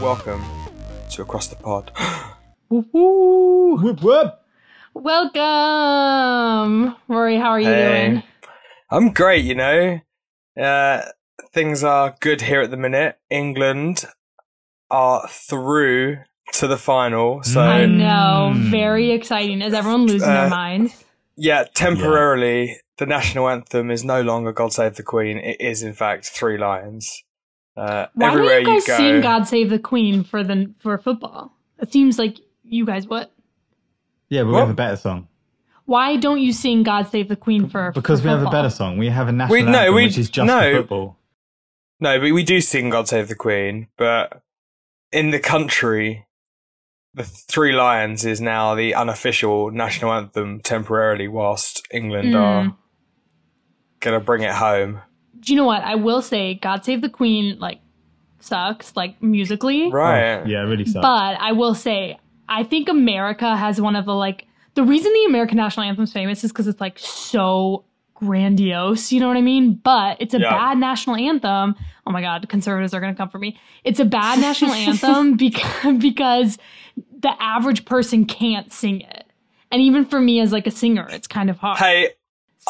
welcome to Across the Pod. Woo-hoo. Whoop, whoop. Welcome, Rory. How are you Hey. doing? I'm great, you know. Uh, things are good here at the minute. England are through to the final, so I know, Mm. very exciting. Is everyone losing Uh, their mind? yeah, temporarily the national anthem is no longer "God Save the Queen." It is, in fact, Three Lions. Uh, Why everywhere don't you guys go, sing "God Save the Queen" for the for football? It seems like you guys would. Yeah, but we have a better song. Why don't you sing "God Save the Queen" for Because for we have a better song. We have a national We- no, anthem, we- which is just no. for football. No, but we do sing "God Save the Queen," but in the country, the Three Lions is now the unofficial national anthem temporarily, whilst England Mm. are gonna bring it home. Do you know what? I will say, "God Save the Queen" like sucks, like musically. Right? Oh, yeah, it really sucks. But I will say, I think America has one of the like the reason the American national anthem is famous is because it's like so grandiose. You know what I mean? But it's a Yeah. bad national anthem. Oh my god, conservatives are gonna come for me. It's a bad national anthem because because the average person can't sing it, and even for me as like a singer, it's kind of hard. Hey, So-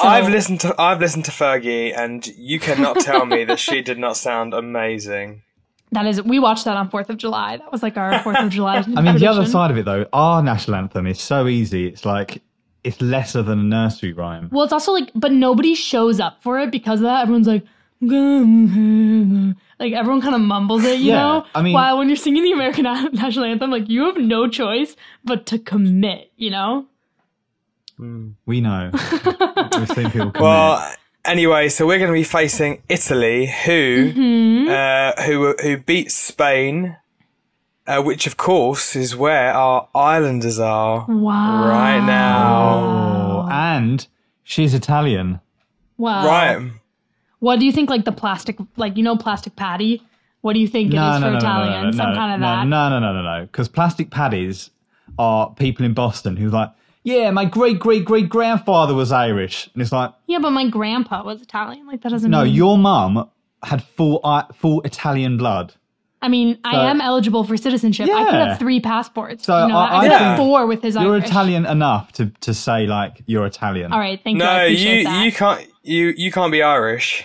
I've listened to I've listened to Fergie, and you cannot tell me that she did not sound amazing. That is, we watched that on Fourth of July. That was like our Fourth of July. I mean, the other side of it, though, our national anthem is so easy. It's like, it's lesser than a nursery rhyme. Well, it's also like, but nobody shows up for it because of that. Everyone's like, like everyone kind of mumbles it, you Yeah, know. I mean- while when you're singing the American national anthem, like you have no choice but to commit, you know. We know. We've seen people come Well, anyway, so we're going to be facing Italy, who Hmm? uh, who who beat Spain, uh, which of course is where our Islanders are Wow. right now. Oh, and she's Italian. Wow. Right. What do you think? Like the plastic, like you know, plastic patty. What do you think it is for Italians? no, Some no, kind of no, that. No, no, no, no, no. Because plastic paddies are people in Boston who's like, yeah, my great great great grandfather was Irish, and it's like, Yeah, but my grandpa was Italian. Like that doesn't. Matter. No, mean- your mum had full uh, full Italian blood. I mean, So- I am eligible for citizenship. I could have three passports. So you know, I- I, I could have four with his You're Irish. Italian enough to to say like you're Italian. All right, thank you. No, you that. you can't you you can't be Irish.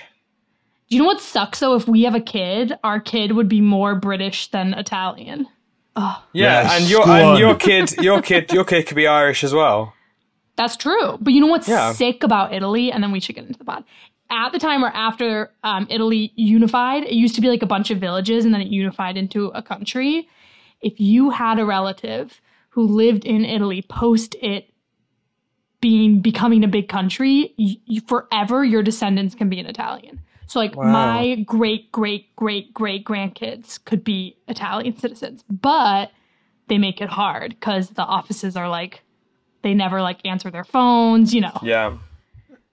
Do you know what sucks though? If we have a kid, our kid would be more British than Italian. Yeah, Yeah, and your and your kid your kid your kid could be Irish as well. That's true. But you know what's Yeah. sick about Italy? And then we should get into the pod. At the time or after um, Italy unified, it used to be like a bunch of villages and then it unified into a country. If you had a relative who lived in Italy post it being becoming a big country, you, you, forever your descendants can be an Italian. So like Wow. my great great great great grandkids could be Italian citizens, but they make it hard because the offices are like they never like answer their phones. You know, Yeah.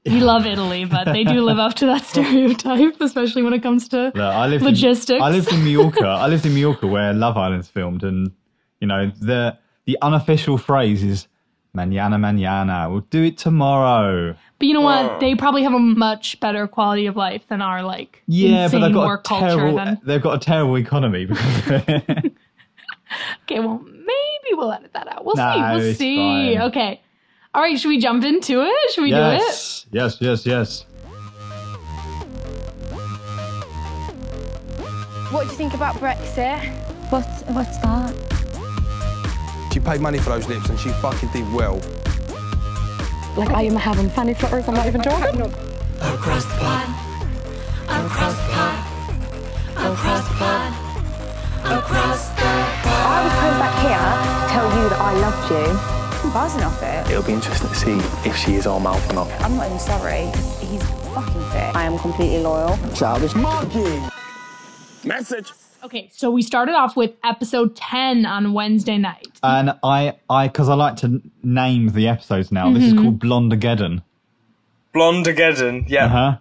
we love Italy, but they do live up to that stereotype, especially when it comes to Look, I lived Logistics. In, I lived in Mallorca. I lived in Mallorca where Love Island's filmed, and you know the the unofficial phrase is "mañana, mañana." We'll do it tomorrow. But you know Whoa. what? Oh. They probably have a much better quality of life than our like Yeah, insane but they've got work a culture. terrible. Then They've got a terrible economy because. okay, well maybe we'll edit that out. We'll No, see. We'll see. fine. Okay. All right. Should we jump into it? Should we do it? yes, yes, yes, yes. What do you think about Brexit? What, what's that? She paid money for those lips and she fucking did well. Like I am having fanny flutters, I'm not even joking. Across the pond, across the pond, across the pond, across the I was coming back here to tell you that I loved you. I'm buzzing off it. It'll be interesting to see if she is our mouth or not. I'm not even sorry. He's fucking fit. I am completely loyal. Childish monkey. Message. Okay. So we started off with episode ten on Wednesday night. And I, I, because I like to name the episodes now. This is called Blondageddon. Blondageddon. Yeah. Uh huh.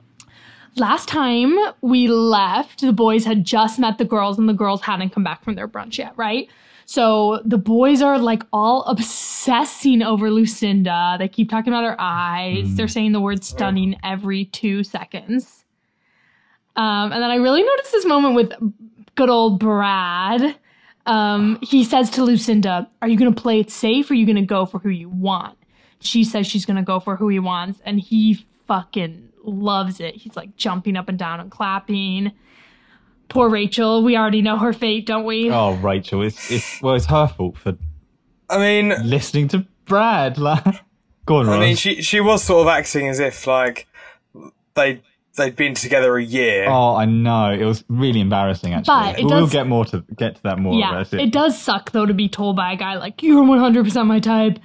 Last time we left, the boys had just met the girls and the girls hadn't come back from their brunch yet, right? So the boys are like all obsessing over Lucinda. They keep talking about her eyes. They're saying the word stunning every two seconds. Um, and then I really noticed this moment with good old Brad Um, he says to Lucinda, Are you going to play it safe or are you going to go for who you want? She says she's going to go for who he wants, and he fucking loves it. He's like jumping up and down and clapping. Poor Rachel. We already know her fate, don't we? Oh, Rachel, it's, it's well, it's her fault for I mean, listening to Brad. Like, go on, I Ross. mean, she she was sort of acting as if like they they'd been together a year. Oh, I know. It was really embarrassing, actually. But it we'll, we'll does- get more to get to that more. yeah, but that's it does suck though to be told by a guy like, You're 100% my type.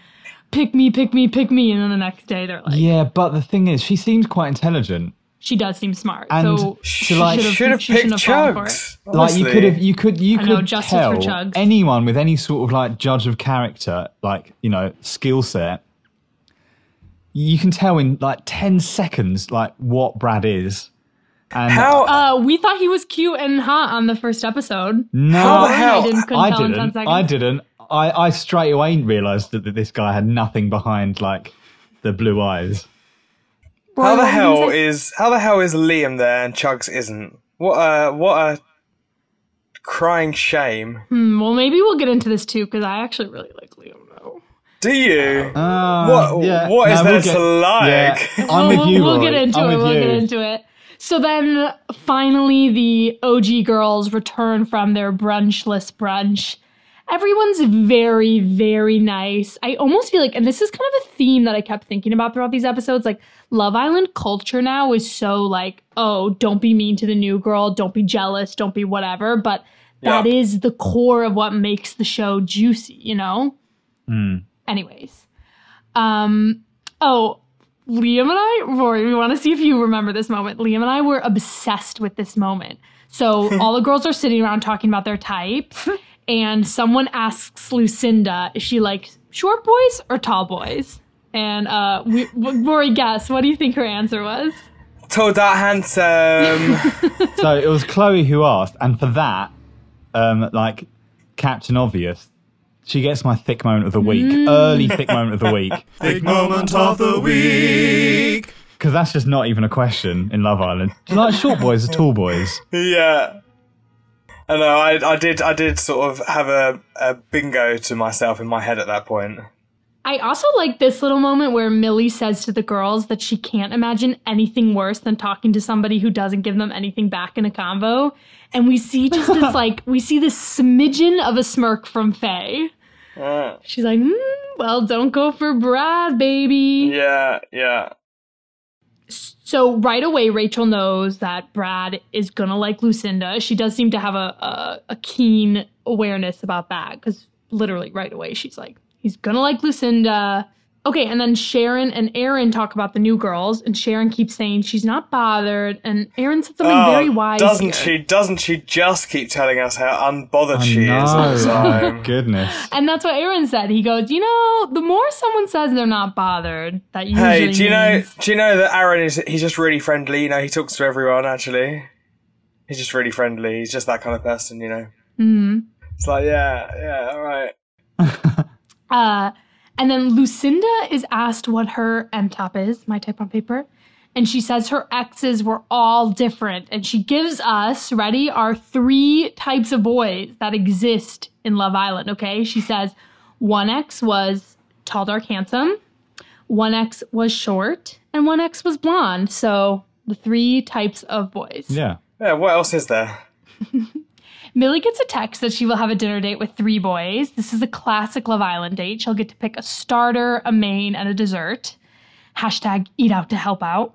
Pick me, pick me, pick me. And then the next day they're like, Yeah, but the thing is, she seems quite intelligent. She does seem smart. And so to, like- should've- Should have she shouldn't picked have fallen for it. Chugs. Like you could have, you could, you I know, could justice for tell Chugs. anyone with any sort of like judge of character, like you know, skill set. You can tell in like ten seconds, like what Brad is. And How Uh, we thought he was cute and hot on the first episode. no, How the hell- I didn't, I tell in 10 didn't. I didn't. I, I straight away realised that, that this guy had nothing behind like the blue eyes. How the what were you hell is how the hell is Liam there and Chugs isn't? What a what a crying shame. Hmm, well, maybe we'll get into this too because I actually really like Liam though. Do you? Uh, What- yeah. what is No, there we'll to get- like? Yeah, I'm Well, with we'll. We'll get into I'm it. We'll you. get into it. So then, finally, the OG girls return from their brunchless brunch. Everyone's very, very nice. I almost feel like, and this is kind of a theme that I kept thinking about throughout these episodes. Like, Love Island culture now is so like, oh, don't be mean to the new girl, don't be jealous, don't be whatever. But that Yeah. is the core of what makes the show juicy, you know? Anyways. Um, oh, Liam and I, Rory, we want to see if you remember this moment. Liam and I were obsessed with this moment. So all the girls are sitting around talking about their types, and someone asks Lucinda, is she like short boys or tall boys? And uh, we, Rory, guess. What do you think her answer was? Tall, dark, handsome. So it was Chloe who asked, and for that, um, like Captain Obvious, she gets my thick moment of the week, Mm. early thick moment of the week, thick moment of the week. because that's just not even a question in Love Island. Do you like short boys or tall boys? yeah. I know. I I did I did sort of have a, a bingo to myself in my head at that point. I also like this little moment where Millie says to the girls that she can't imagine anything worse than talking to somebody who doesn't give them anything back in a convo. And we see just this like we see this smidgen of a smirk from Faye. Uh, She's like, mm, "Well, don't go for Brad, baby." yeah, yeah. So right away, Rachel knows that Brad is gonna like Lucinda. She does seem to have a a, a keen awareness about that because literally right away she's like, he's gonna like Lucinda. Okay, and then Sharon and Aaron talk about the new girls, and Sharon keeps saying she's not bothered, and Aaron said something very wise. Oh, doesn't here. she? Doesn't she just keep telling us how unbothered I she is all the time? Goodness. And that's what Aaron said. He goes, you know, the more someone says they're not bothered, that usually Hey, do you know? means- Do you know that Aaron is? He's just really friendly. You know, he talks to everyone. Actually, he's just really friendly. He's just that kind of person. You know. Mhm. It's like, yeah, yeah, all right. Uh, and then Lucinda is asked what her M top is, my type on paper. And she says her exes were all different. And she gives us, ready, our three types of boys that exist in Love Island, okay? She says one ex was tall, dark, handsome, one ex was short, and one ex was blonde. So the three types of boys. Yeah. Yeah. What else is there? Millie gets a text that she will have a dinner date with three boys. This is a classic Love Island date. She'll get to pick a starter, a main, and a dessert. Hashtag eat out to help out.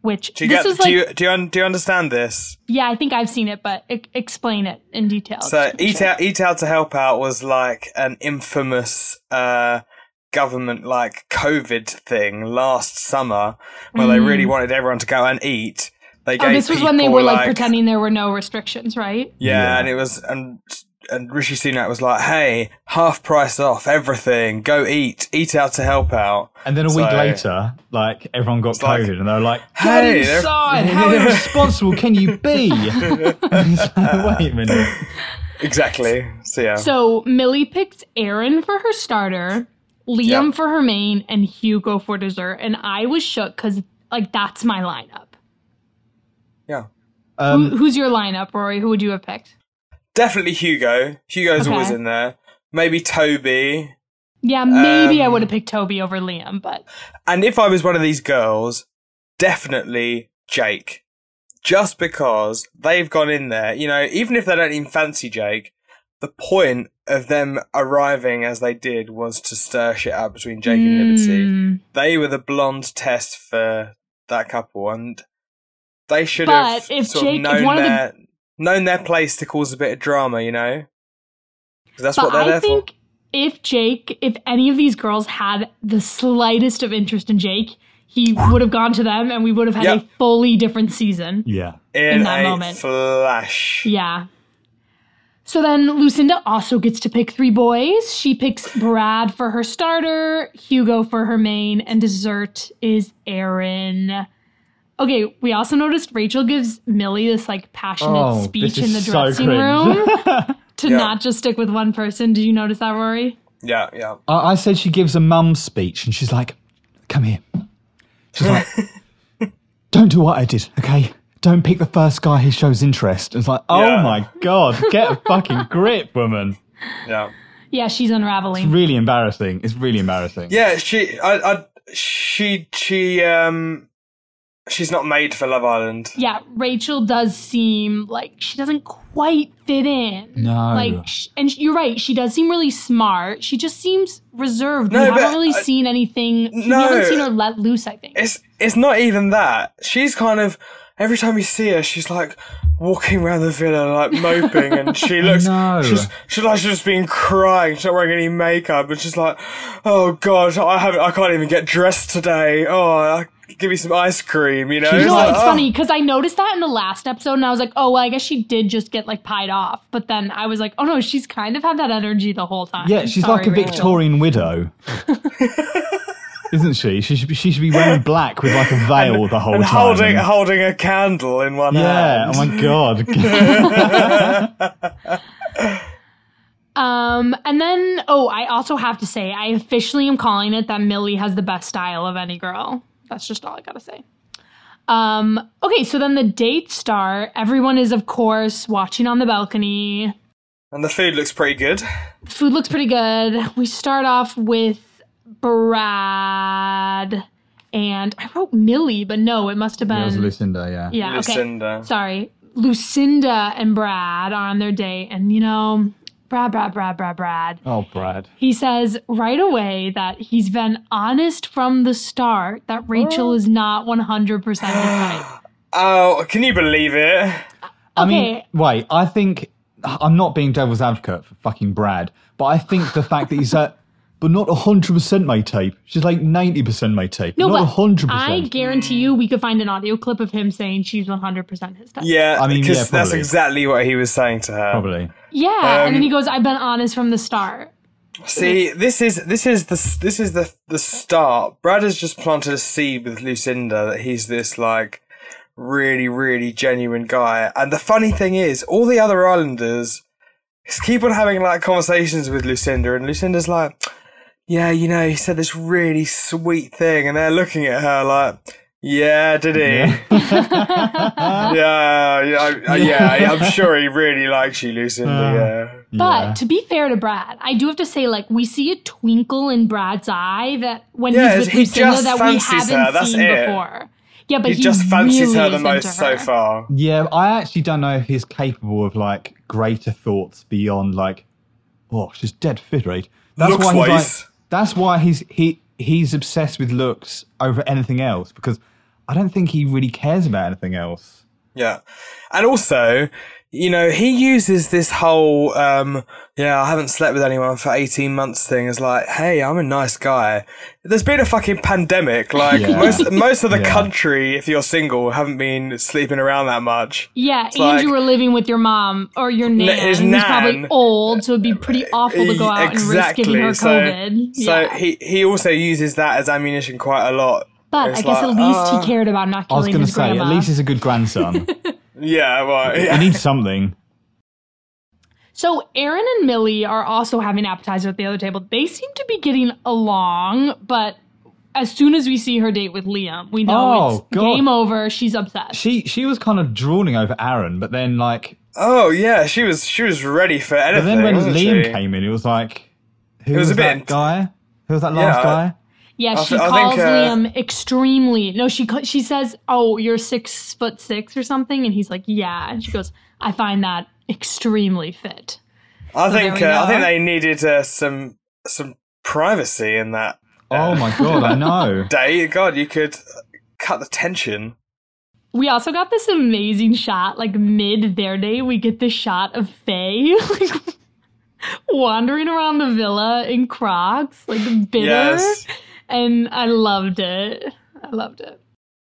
Which Do you this get? is do like, you do you un, do you understand this? yeah, I think I've seen it, but e- explain it in detail. So just to be eat sure. out, eat out to help out was like an infamous uh, government like COVID thing last summer, where they really wanted everyone to go and eat. They. Oh, gave this was when they were like, pretending there were no restrictions, right? Yeah, Yeah. and it was and and Rishi Sunak was like, "Hey, half price off everything. Go eat, eat out to help out." And then a week later, like everyone got like, COVID, and they were like, "Hey, "Get they're- inside! How irresponsible can you be?" Like, Wait a minute. Exactly. So yeah. So Millie picked Aaron for her starter, Liam Yep. for her main, and Hugo for dessert. And I was shook because like that's my lineup. Yeah. Who, who's your lineup, Rory? Who would you have picked? definitely Hugo. Hugo's Okay. always in there. Maybe Toby. Yeah, maybe I Um, would have picked Toby over Liam, but And if I was one of these girls, definitely Jake. Just because they've gone in there, you know, even if they don't even fancy Jake, the point of them arriving as they did was to stir shit up between Jake and Liberty. Mm, They were the blonde test for that couple, and they should But have if sort Jake- of if known one of the- their known their place to cause a bit of drama, you know. 'Cause that's but what they're there for. I there think if Jake, if any of these girls had the slightest of interest in Jake, he would have gone to them, and we would have had Yep. a fully different season. Yeah. for. In, in that a moment. flash. Yeah. So then Lucinda also gets to pick three boys. She picks Brad for her starter, Hugo for her main, and dessert is Aaron. Okay, we also noticed Rachel gives Millie this like passionate Oh, speech in the is so dressing room to Yeah. not just stick with one person. Did you notice that, Rory? Yeah, yeah. I, I said she gives a mum speech and she's like, come here. She's like, don't do what I did, okay? Don't pick the first guy who shows interest. It's like, oh Yeah. my God, get a fucking grip, woman. Yeah. Yeah, she's unraveling. It's really embarrassing. It's really embarrassing. Yeah, she, I, I, she, she, um, she's not made for Love Island. Yeah, Rachel does seem like she doesn't quite fit in. No. Like, and you're right. She does seem really smart. She just seems reserved. No, we haven't really uh, seen anything. We no. haven't seen her let loose. I think. It's, it's not even that. She's kind of, every time you see her, she's like walking around the villa, like moping, and she looks, know. she's, she's like she's just been crying. She's not wearing any makeup, and she's like, oh god, I haven't, I can't even get dressed today. Oh, I, give me some ice cream, you know? You know, like, it's oh. funny because I noticed that in the last episode, and I was like, "Oh, well, I guess she did just get like pied off." But then I was like, "Oh no, she's kind of had that energy the whole time." Yeah, she's Sorry, like a Rachel. Victorian widow. Isn't she? She should be, she should be wearing black with like a veil the whole and time. holding and- holding a candle in one hand. yeah, hand. oh my god. Um, and then, oh, I also have to say, I officially am calling it that Millie has the best style of any girl. That's just all I gotta say. Um, okay, so then the dates start. Everyone is, of course, watching on the balcony. And the food looks pretty good. Food looks pretty good. We start off with Brad and I wrote Millie, but no, it must have That was been Lucinda, yeah. yeah. Lucinda. Okay, sorry. Lucinda and Brad are on their date, and you know, Brad, Brad, Brad, Brad, Brad. Oh, Brad. He says right away that he's been honest from the start that Rachel is not 100% his type. Oh, can you believe it? I mean, wait, I think I'm not being devil's advocate for fucking Brad, but I think the fact that he's at, but not 100% my type. She's like 90% my type. No, not but 100%. I guarantee you we could find an audio clip of him saying she's 100% his type. Yeah, I mean, because yeah, that's exactly what he was saying to her. Probably. Yeah, and then Um, he goes, I've been honest from the start. See, this is this is the this is the the start. Brad has just planted a seed with Lucinda that he's this like really really genuine guy. And the funny thing is, all the other islanders just keep on having like conversations with Lucinda, and Lucinda's like, "Yeah, you know, he said this really sweet thing," and they're looking at her like. Yeah, did he? Yeah, yeah, I, I- yeah. I'm sure he really likes you, Lucinda. Yeah. But Yeah. to be fair to Brad, I do have to say, like, we see a twinkle in Brad's eye that when Yeah, he's with he Lucinda just that we haven't her, that's seen it. before. Yeah, but He he, just fancies really her the most into so. Uh, far. Yeah, I actually don't know if he's capable of like greater thoughts beyond like, oh, she's dead fit, right? That's Looks why he's like, wise. That's why he's he he's obsessed with looks over anything else because I don't think he really cares about anything else. Yeah. And also, you know, he uses this whole, um, yeah, I haven't slept with anyone for 18 months thing as like, hey, I'm a nice guy. There's been a fucking pandemic. Like, Yeah. most, most of the Yeah. country, if you're single, haven't been sleeping around that much. Yeah, and like- you were living with your mom or your nan, his who's probably old, so it'd be pretty awful to go out and risk giving her COVID. so yeah. he, he also uses that as ammunition quite a lot. but it's I guess like, at least uh, he cared about not I was killing going to his say, grandma. at least he's a good grandson. Yeah, well, he yeah. needs something. So Aaron and Millie are also having appetizers at the other table. They seem to be getting along, but as soon as we see her date with Liam, we know Oh, it's God. game over. She's obsessed. She she was kind of drooling over Aaron, but then like, Oh yeah, she was she was ready for but anything. then when wasn't Liam she? came in, it was like, who It was was, a that bit- guy? Who was that Yeah, last I- guy? Yeah, I she th- calls think, uh, Liam extremely. No, she she says, "Oh, you're six foot six or something," and he's like, "Yeah," and she goes, "I find that extremely fit." I there think uh, I think they needed uh, some some privacy in that Oh my god, I know. Day, God, you could cut the tension. We also got this amazing shot, like mid their day. We get this shot of Faye like wandering around the villa in Crocs, like bitter, Yes. And I loved it. I loved it.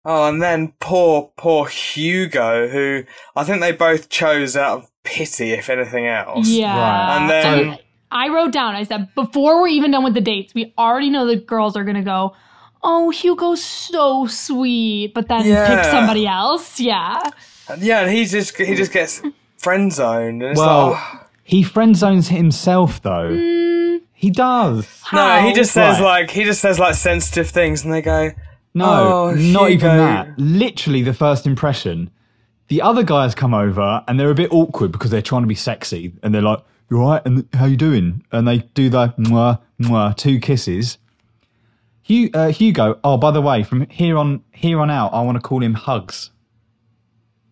Oh, and then poor poor Hugo, who I think they both chose out of pity, if anything else. Yeah. Right. And then So I wrote down, I said, before we're even done with the dates, we already know the girls are going to go, oh, Hugo's so sweet, but then pick Yeah. somebody else. Yeah. yeah, and he just he just gets friend zoned, and Well, like, oh. he friend zones himself though. Mm. He does. no, he just says Right. like he just says like sensitive things, and they go, No, Oh, not even Hugo. that. Literally, the first impression. The other guys come over and they're a bit awkward because they're trying to be sexy and they're like, "You all right? And how you doing?" And they do the mwah mwah two kisses. Hu- uh, Hugo. Oh, by the way, from here on here on out, I want to call him Hugs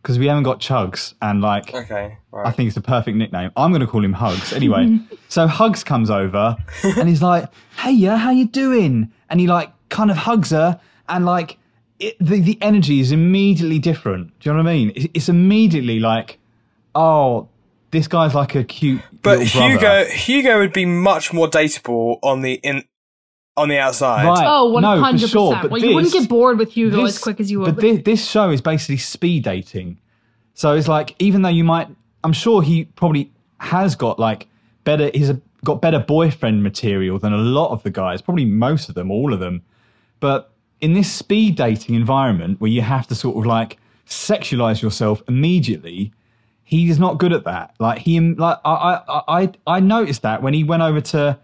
because we haven't got Chugs and like okay, I think it's a perfect nickname. I'm going to call him Hugs. Anyway, so Hugs comes over and he's like, "Hey, yeah, how you doing?" And he like kind of hugs her and like it, the the energy is immediately different. Do you know what I mean? It's, it's immediately like, oh, this guy's like a cute. But little brother. Hugo Hugo would be much more dateable on the in on the outside. Right. Oh, No, for 100%. sure, but well, you wouldn't get bored with Hugo this- as quick as you would But this, this show is basically speed dating. So it's like, even though you might, I'm sure he probably has got like better, he's a, got better boyfriend material than a lot of the guys, probably most of them, all of them. But in this speed dating environment where you have to sort of like sexualize yourself immediately, he is not good at that. Like he, like I, I, I, I noticed that when he went over to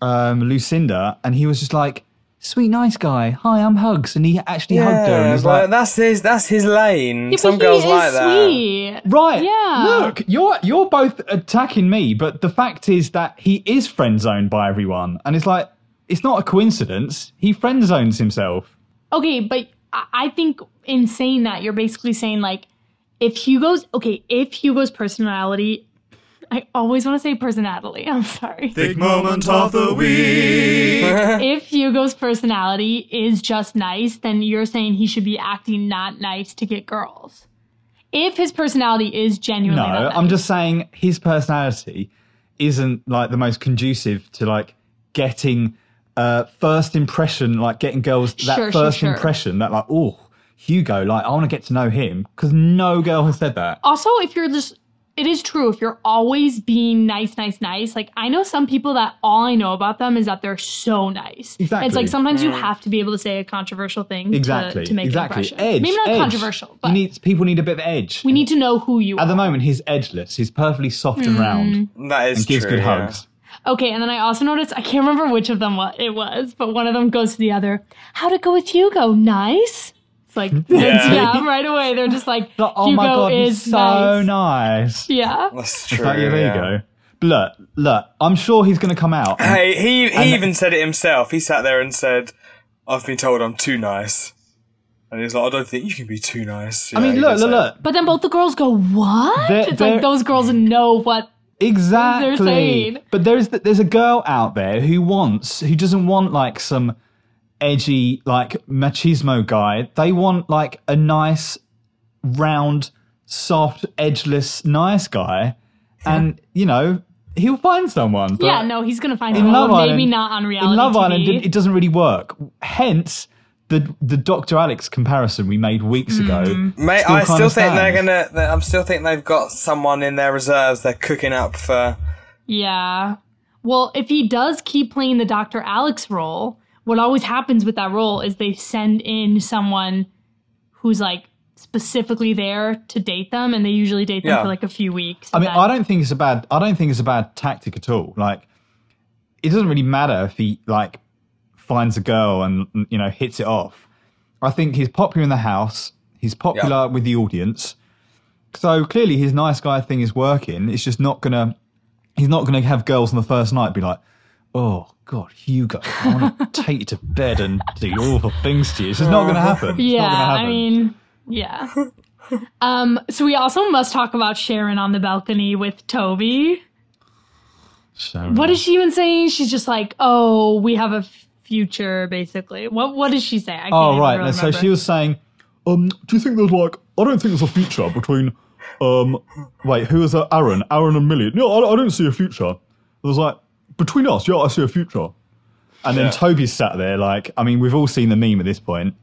um, Lucinda and he was just like, "Sweet, nice guy. Hi, I'm Hugs," and he actually hugged her and Yeah, was like, that's his that's his lane. Yeah, Some girls is like that. sweet. "Right, Yeah. Look, you're you're both attacking me, but the fact is that he is friend zoned by everyone, and it's like it's not a coincidence. He friend zones himself. Okay, but I I think in saying that, you're basically saying like, if Hugo's okay, if Hugo's personality, I always want to say personality. I'm sorry. Big moment of the week. if Hugo's personality is just nice, then you're saying he should be acting not nice to get girls. If his personality is No, genuinely not I'm just saying his personality isn't like the most conducive to like getting uh first impression, like getting girls that Sure, sure, first sure. impression that like oh Hugo, like I want to get to know him because no girl has said that. also if you're just it is true if you're always being nice nice nice like i know some people that all i know about them is that they're so nice Exactly. it's like sometimes you have to be able to say a controversial thing Exactly, to, to make exactly. an impression Edge, maybe not edge. controversial but you need people need a bit of edge. we need to know who you are. At the moment, he's edgeless. He's perfectly soft and round mm. That is and gives true. good yeah. hugs. okay and then i also noticed i can't remember which of them what it was but one of them goes to the other how'd it go with hugo nice it's like yeah, Yeah. right away they're just like Like, oh hugo my god, is so nice. nice. yeah That's It's true. like, yeah, there yeah. you go. But look, look, I'm sure he's going to come out. and- Hey, he he And- even said it himself. He sat there and said, "I've been told I'm too nice," and he's like, "I don't think you can be too nice." I mean, look, look, look. but then both the girls go what They're- it's they're- like those girls know what Exactly. saying. But there's there's a girl out there who wants who doesn't want like some edgy like machismo guy. They want like a nice, round, soft, edgeless, nice guy, and you know he'll find someone. But yeah, no, he's gonna find in someone. Love Maybe Island, not on reality in Love TV. Island, it, it doesn't really work. Hence. The, the Dr. Alex comparison we made weeks ago. Mm. Mate, still I still think they're gonna. I'm still think they've got someone in their reserves. They're cooking up for. yeah. Well, if he does keep playing the Dr. Alex role, what always happens with that role is they send in someone who's like specifically there to date them, and they usually date them Yeah. for like a few weeks. I mean, and I don't think it's a bad. I don't think it's a bad tactic at all. Like, it doesn't really matter if he like finds a girl and you know hits it off. I think he's popular in the house. He's popular with the audience. So clearly his nice guy thing is working. It's just not gonna. He's not gonna have girls on the first night be like, "Oh God, Hugo, I want to take you to bed and do awful things to you." It's just not gonna happen. It's not Yeah, happen. I mean, yeah. um, so we also must talk about Sharon on the balcony with Toby. Sharon. What is she even saying? She's just like, "Oh, we have a future," basically. What What does she say? I can't Oh right. really so she was saying, um, do you think there's like I don't think there's a future between um wait, who is that? Aaron, Aaron and Millie. No, I, I don't see a future. It was like between us, yeah, I see a future. And then Yeah. Toby's sat there like I mean, we've all seen the meme at this point.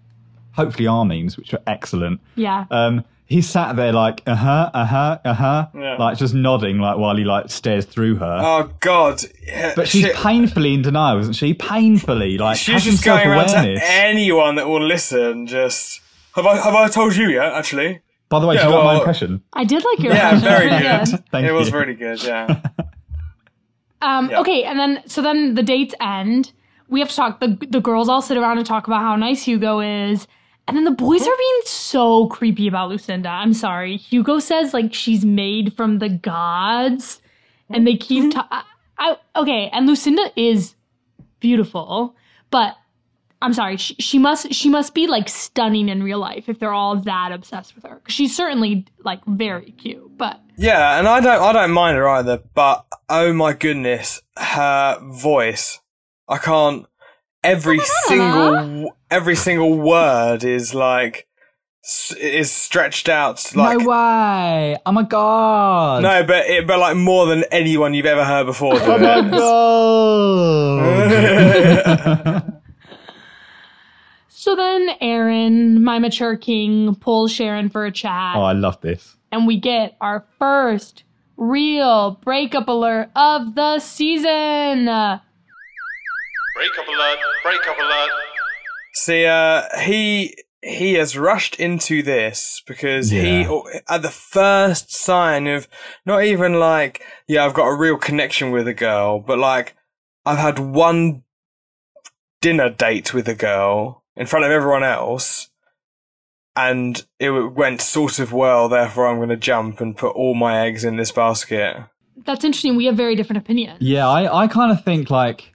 Hopefully our memes, which are excellent. Yeah. Um he's sat there like, uh huh, uh huh, uh huh, Yeah. like just nodding like while he like stares through her. Oh God! Yeah, but she's shit. painfully in denial, isn't she? Painfully, like She's just going around to self-awareness. anyone that will listen. Just have I have I told you yet? Actually, By the way, Yeah, she got my impression. I did like your yeah, impression. very It was good. Thank it was really good. Yeah. Um, Yeah. Okay, and then so then the dates end. We have to talk. The the girls all sit around and talk about how nice Hugo is, and then the boys are being so creepy about Lucinda. I'm sorry. Hugo says like she's made from the gods, and they keep. Ta- I, I, okay, and Lucinda is beautiful, but I'm sorry. She, she must she must be like stunning in real life if they're all that obsessed with her. She's certainly like very cute, but Yeah, and I don't I don't mind her either, but oh my goodness, her voice. I can't every single every single word is like is stretched out like no way! Oh my god! No, but it, but like more than anyone you've ever heard before. Oh my god! So then Aaron, my mature king, pulls Sharon for a chat, oh, I love this. And we get our first real breakup alert of the season. Breakup alert, breakup alert. See, uh, he he has rushed into this because he at the first sign of not even like yeah I've got a real connection with a girl, but like I've had one dinner date with a girl in front of everyone else. And it went sort of well, therefore I'm going to jump and put all my eggs in this basket. That's interesting. We have very different opinions. Yeah, I, I kind of think like,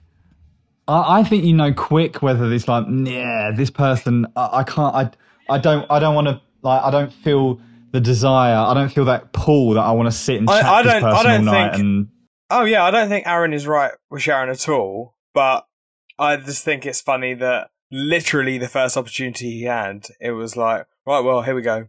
I, I think you know quick whether this like, yeah, this person, I, I can't, I, I don't, I don't want to, like, I don't feel the desire, I don't feel that pull that I want to sit and I- chat I to this don't- I person all don't night. think- And Oh yeah, I don't think Aaron is right with Sharon at all, but I just think it's funny that literally the first opportunity he had, it was like, right, well, here we go.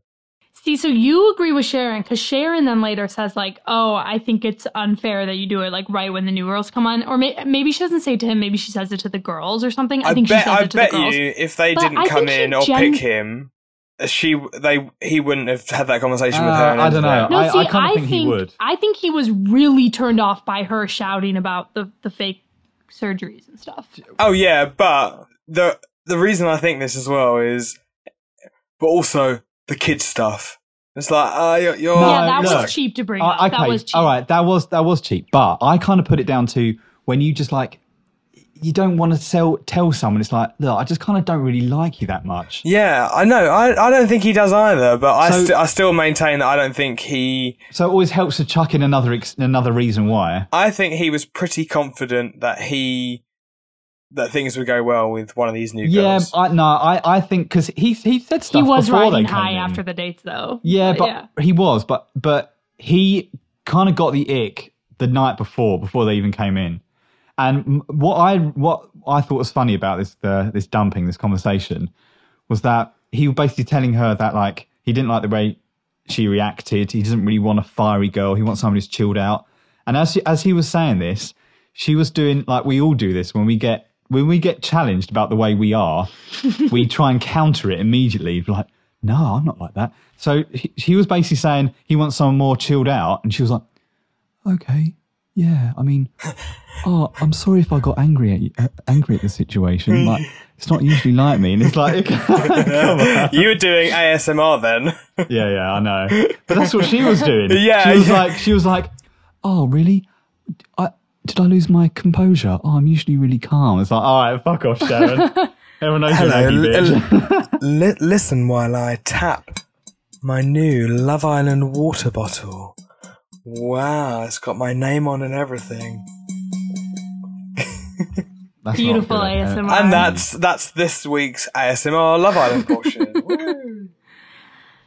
See, so you agree with Sharon because Sharon then later says like, "Oh, I think it's unfair that you do it like right when the new girls come on," or may- maybe she doesn't say it to him. Maybe she says it to the girls or something. I, think bet, she says I it to bet the girls. you, if they But didn't I come in or gen- pick him, she they he wouldn't have had that conversation with Uh, her. and I don't know. No, I- see, I kinda I think he would. I think he was really turned off by her shouting about the the fake surgeries and stuff. Oh yeah, but the the reason I think this as well is, but also the kid stuff. It's like, uh, you're, you're No, yeah, that look, was cheap to bring I- up. okay, That was cheap. all right, that was that was cheap, but I kind of put it down to when you just like, you don't want to tell tell someone. It's like, look, I just kind of don't really like you that much. Yeah, I know. I I don't think he does either, but I st- I still maintain that I don't think he. So it always helps to chuck in another ex- another reason why. I think he was pretty confident that he that things would go well with one of these new Yeah, girls. I no, I I think because he he said stuff. he was before they riding came high in. after the dates, though. Yeah, but yeah. he was, but but he kind of got the ick the night before before they even came in. And what I what I thought was funny about this the, this dumping this conversation was that he was basically telling her that like he didn't like the way she reacted. He doesn't really want a fiery girl. He wants somebody who's chilled out. And as she, as he was saying this, she was doing like we all do this when we get when we get challenged about the way we are, we try and counter it immediately. Like, no, I'm not like that. So he, he was basically saying he wants someone more chilled out, and she was like, okay, yeah. I mean, oh, I'm sorry if I got angry at you, uh, angry at the situation. Like, it's not usually like me. And it's like, you were doing ASMR then. yeah, yeah, I know. But that's what she was doing. Yeah, she was yeah. like, she was like, oh, really? I did I lose my composure? Oh, I'm usually really calm. It's like, all right, fuck off, Sharon. Everyone knows you're Hello, an aggy bitch. li- listen while I tap my new Love Island water bottle. Wow, it's got my name on and everything. That's Beautiful good, ASMR. And that's that's this week's ASMR Love Island portion.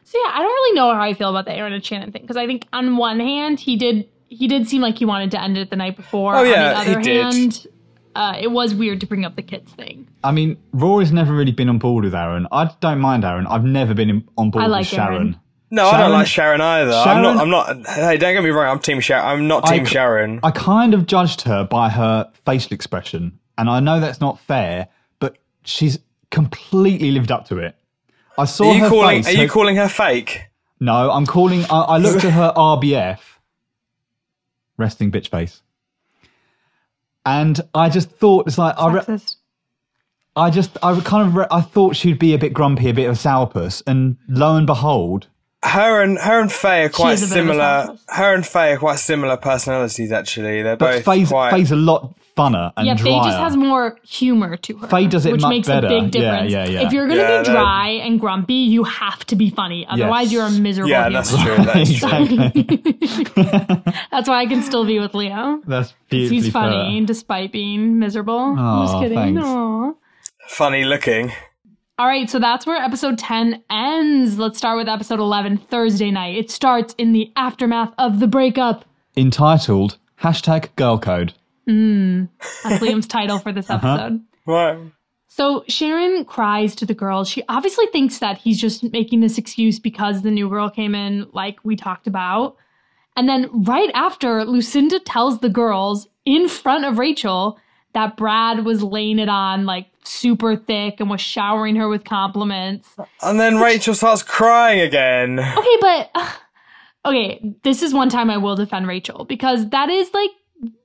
So yeah, I don't really know how I feel about the Aaron and Shannon thing because I think on one hand he did he did seem like he wanted to end it the night before. Oh, yeah, on he the other did. hand, uh, it was weird to bring up the kids thing. I mean, Rory's never really been on board with Aaron. I don't mind Aaron. I've never been in, on board I like with Sharon. Aaron. No, I don't like Sharon either. I'm not. I'm not. Hey, don't get me wrong. I'm Team Sharon. I'm not Team I c- Sharon. I kind of judged her by her facial expression, and I know that's not fair, but she's completely lived up to it. I saw Are you her calling? face. Are you her- calling her fake? No, I'm calling. I, I looked at her RBF, resting bitch face, and I just thought it's like I, re- I just I kind of re- I thought she'd be a bit grumpy, a bit of a sourpuss, and lo and behold, Her and her and Faye are quite is a bit of a similar. Her and Faye are quite similar personalities. Actually, they're but both Faye's, quite. Faye's a lot funner and Yeah, drier. Faye just has more humor to her. Faye does it which much makes better. a big difference. yeah, yeah. yeah. If you're gonna Yeah, be that- dry and grumpy, you have to be funny. Otherwise, Yes. you're a miserable yeah, human. that's true. That's true. exactly. That's why I can still be with Leo. That's beautifully He's funny put. despite being miserable. I'm just kidding. thanks. Aw. Funny looking. All right, so that's where episode 10 ends. Let's start with episode 11, Thursday night. It starts in the aftermath of the breakup. Entitled hashtag girl code. That's Liam's title for this Uh-huh. episode. Right. So Sharon cries to the girls. She obviously thinks that he's just making this excuse because the new girl came in, like we talked about. And then right after, Lucinda tells the girls in front of Rachel that Brad was laying it on like super thick and was showering her with compliments. And then Rachel starts crying again. Okay, but uh, okay, this is one time I will defend Rachel because that is like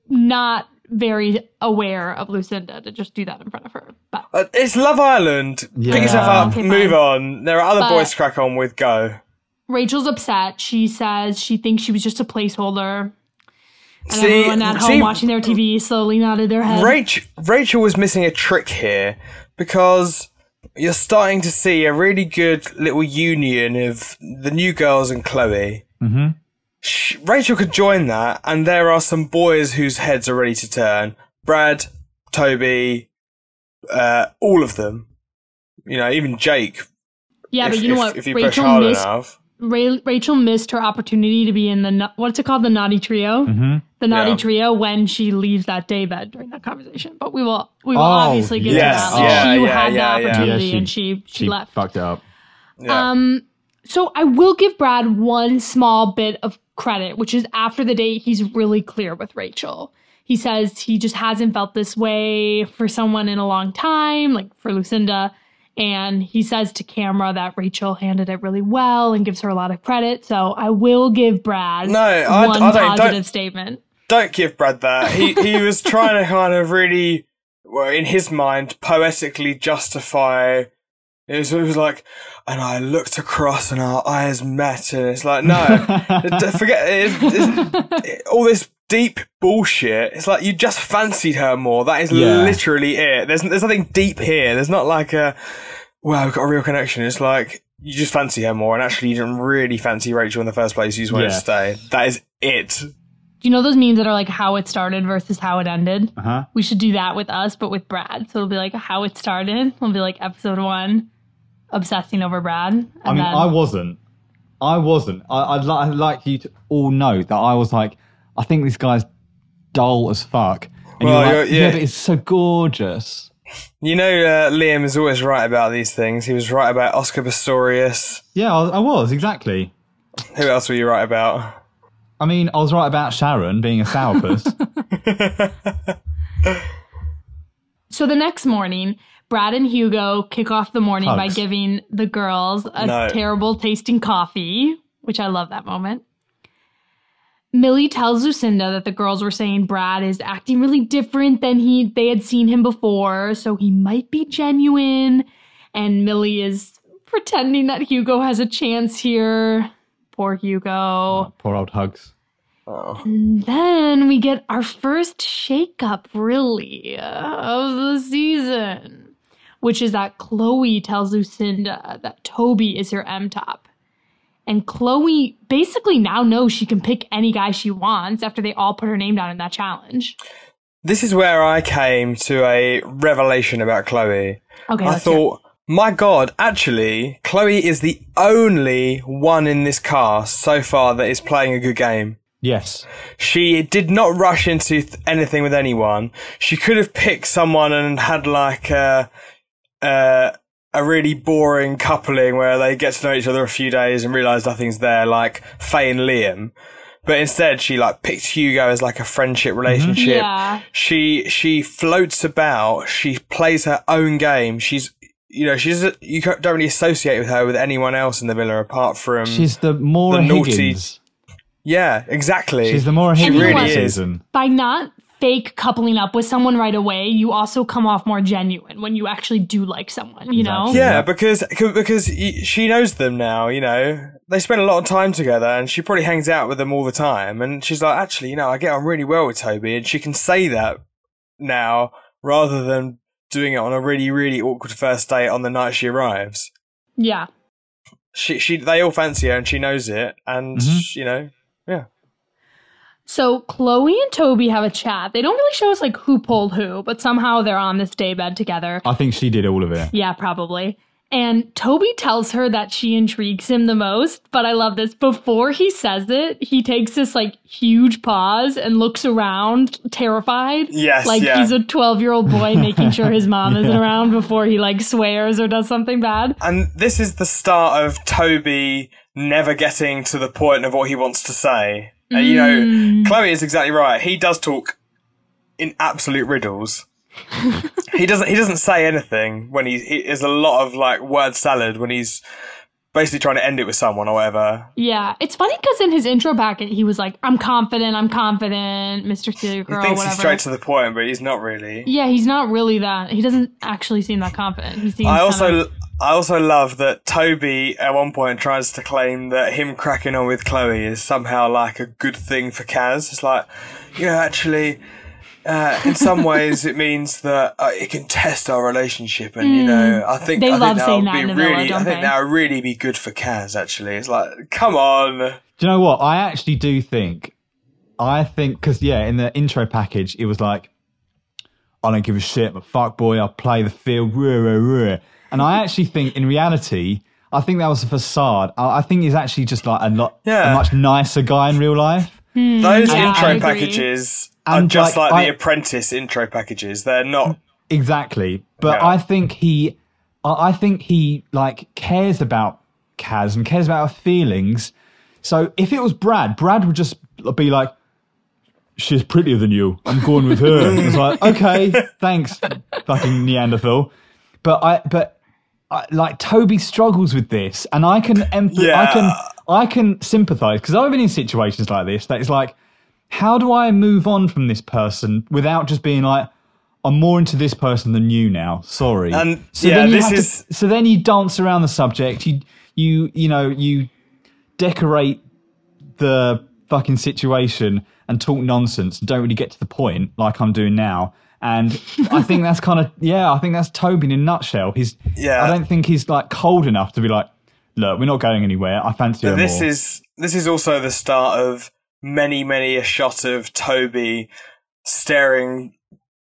not very aware of Lucinda to just do that in front of her. But Uh, It's Love Island. Yeah. Pick yourself up. Okay, move on. There are other But- boys to crack on with. Go. Rachel's upset. She says she thinks she was just a placeholder. And See- everyone at home see- watching their TV slowly nodded their head. Rachel, Rachel was missing a trick here because you're starting to see a really good little union of the new girls and Chloe. Mm-hmm. Sh- Rachel could join that, and there are some boys whose heads are ready to turn. Brad, Toby, uh, all of them. You know, even Jake. yeah, if, but you know if- what? If you push Rachel hard missed enough. Ra- Rachel missed her opportunity to be in the what's it called the naughty trio. Mm-hmm. The naughty Yeah. trio when she leaves that daybed during that conversation. But we will we will Oh, obviously get yes, to that. Like, yeah, she yeah, had yeah, the opportunity Yeah, she- and she she, She left. fucked up. Yeah. Um, so I will give Brad one small bit of credit, which is after the date, he's really clear with Rachel. He says he just hasn't felt this way for someone in a long time, like for Lucinda. And he says to camera that Rachel handled it really well and gives her a lot of credit. So I will give Brad No, I- one I don't- don't- positive statement. don't give Brad that. He he was trying to kind of really, well, in his mind, poetically justify. It was, it was like, and I looked across and our eyes met, and it's like, no, forget it, it's- it- all this deep bullshit. It's like you just fancied her more. That is Yeah. literally it. There's there's nothing deep here. There's not like a, wow, we've got a real connection. It's like you just fancy her more, and actually you didn't really fancy Rachel in the first place. You just wanted Yeah. to stay. That is it. Do you know those memes that are like how it started versus how it ended? Uh huh. We should do that with us, but with Brad. So it'll be like how it started. It'll be like episode one, obsessing over Brad. And I mean, then, I wasn't. I wasn't. I, I'd, li- I'd like you to all know that I was like, I think this guy's dull as fuck. And Well, you're like, you're- yeah. yeah. but it's so gorgeous. You know, uh, Liam is always right about these things. He was right about Oscar Pistorius. Yeah, I, I was exactly. Who else were you right about? I mean, I was right about Sharon being a sourpuss. so the next morning, Brad and Hugo kick off the morning by giving the girls a No. terrible tasting coffee, which I love that moment. Millie tells Lucinda that the girls were saying Brad is acting really different than he they had seen him before, so he might be genuine. And Millie is pretending that Hugo has a chance here. Poor Hugo. Oh, poor old Hugs. Oh. And then we get our first shakeup, really, of the season, which is that Chloe tells Lucinda that Toby is her M top. And Chloe basically now knows she can pick any guy she wants after they all put her name down in that challenge. This is where I came to a revelation about Chloe. Okay, I let's hear thought, my God, actually, Chloe is the only one in this cast so far that is playing a good game. Yes. She did not rush into th- anything with anyone. She could have picked someone and had like a, a, a really boring coupling where they get to know each other a few days and realize nothing's there, like Faye and Liam. But instead, she like picked Hugo as like a friendship mm-hmm. relationship. Yeah. She she floats about. She plays her own game. She's you know she's you don't really associate with her with anyone else in the villa apart from She's the more the naughty- yeah exactly. She's the Maura She Higgins you know really what? is. season. By not fake coupling up with someone right away, you also come off more genuine when you actually do like someone, you know? Yeah, because because she knows them now. You know, they spend a lot of time together, and she probably hangs out with them all the time. And she's like, actually, you know, I get on really well with Toby, and she can say that now rather than doing it on a really really awkward first date on the night she arrives. Yeah. She she they all fancy her, and she knows it, and Mhm. you know, yeah. So Chloe and Toby have a chat. They don't really show us like who pulled who, but somehow they're on this daybed together. I think she did all of it. Yeah, probably. And Toby tells her that she intrigues him the most, but I love this. Before he says it, he takes this like huge pause and looks around, terrified. Yes, Like yeah. he's a 12 year old boy making sure his mom isn't around before he like swears or does something bad. And this is the start of Toby never getting to the point of what he wants to say. And, you know, mm. Chloe is exactly right. He does talk in absolute riddles. he doesn't. He doesn't say anything when he, he. There's a lot of like word salad when he's basically trying to end it with someone or whatever. Yeah, it's funny because in his intro packet, he was like, I'm confident, I'm confident, Mr. Steal Your He Girl, thinks whatever. he's straight to the point, but he's not really. yeah, he's not really that. He doesn't actually seem that confident. He seems I kind also. of- I also love that Toby at one point tries to claim that him cracking on with Chloe is somehow like a good thing for Kaz. It's like, you know, actually, uh, in some ways it means that uh, it can test our relationship, and you know, I think Mm. They I love think saying that'll that in be the villa, really, I think they? that would really be good for Kaz. Actually, it's like, come on. Do you know what? I actually do think, I think, because yeah, in the intro package, it was like, I don't give a shit, I'm fuck boy, I'll play the field, rah, rah, rah. And I actually think, in reality, I think that was a facade. I, I think he's actually just like a lot, Yeah. a much nicer guy in real life. Hmm. Those Yeah, intro agree. packages are just like, like, I- the Apprentice intro packages. They're not. Exactly. But Yeah. I think he I I think he like cares about Kaz and cares about her feelings. So if it was Brad, Brad would just be like, She's prettier than you. I'm going with her. it's like, okay, thanks, fucking Neanderthal. But I but I, like Toby struggles with this, and I can empath- I Yeah. can I can sympathise because I've been in situations like this that it's like, how do I move on from this person without just being like, I'm more into this person than you now. Sorry. And, so yeah, then you this is- to, so then you dance around the subject. You you you know you decorate the fucking situation and talk nonsense and don't really get to the point like I'm doing now. And I think that's kind of yeah. I think that's Toby in a nutshell. He's Yeah. I don't think he's like cold enough to be like, look, we're not going anywhere. I fancy her But this more. is this is also the start of many many a shot of Toby staring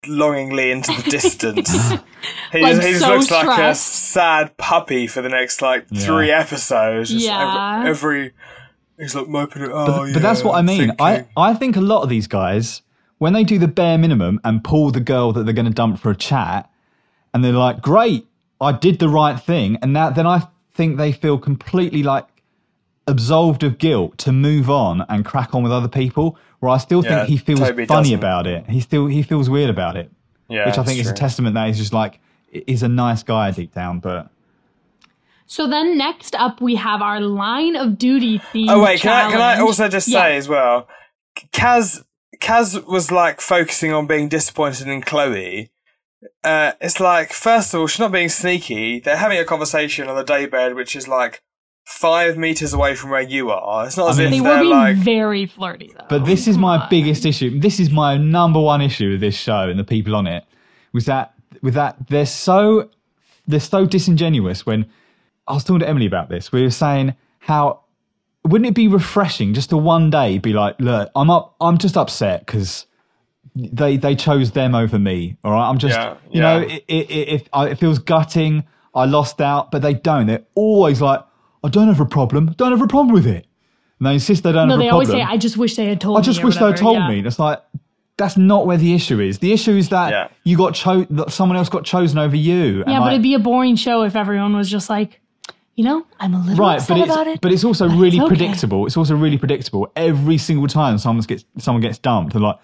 longingly into the distance. he Like, just, he just so looks like a sad puppy for the next like Yeah. three episodes. Just Yeah. every, every he's like moping it. Oh, but, yeah, but that's what I mean. I. I think a lot of these guys, when they do the bare minimum and pull the girl that they're going to dump for a chat, and they're like, "Great, I did the right thing," and that then I think they feel completely like absolved of guilt to move on and crack on with other people. Where I still Yeah, think he feels Toby funny doesn't. about it. He still he feels weird about it, yeah, which I it's think is a testament that he's just like he's a nice guy deep down, but. So then next up, we have our line of duty theme. Oh wait, can I can I also just Yes. say as well, Kaz Kaz was like focusing on being disappointed in Chloe. Uh, it's like first of all, she's not being sneaky. They're having a conversation on the daybed, which is like five meters away from where you are. It's not as mean- if They they're were being like. very flirty though. But this is my on. biggest issue. This is my number one issue with this show and the people on it. Was that with that they're so they're so disingenuous when I was talking to Emily about this. We were saying how wouldn't it be refreshing just to one day be like, look, I'm up I'm just upset because they they chose them over me. All right, I'm just Yeah, you yeah. know it it, it, it, it feels gutting. I lost out, but they don't. They're always like, I don't have a problem. Don't have a problem with it. And they insist they don't no, have a problem. No, they always say, "I just wish they had told me. I just or wish they had told Yeah. me. That's like that's not where the issue is. The issue is that Yeah. you got cho- that someone else got chosen over you. Yeah, but it'd be a boring show if everyone was just like, you know, I'm a little right, upset but it's about it. but it's also but really it's okay. predictable. It's also really predictable. Every single time someone gets someone gets dumped, they're like,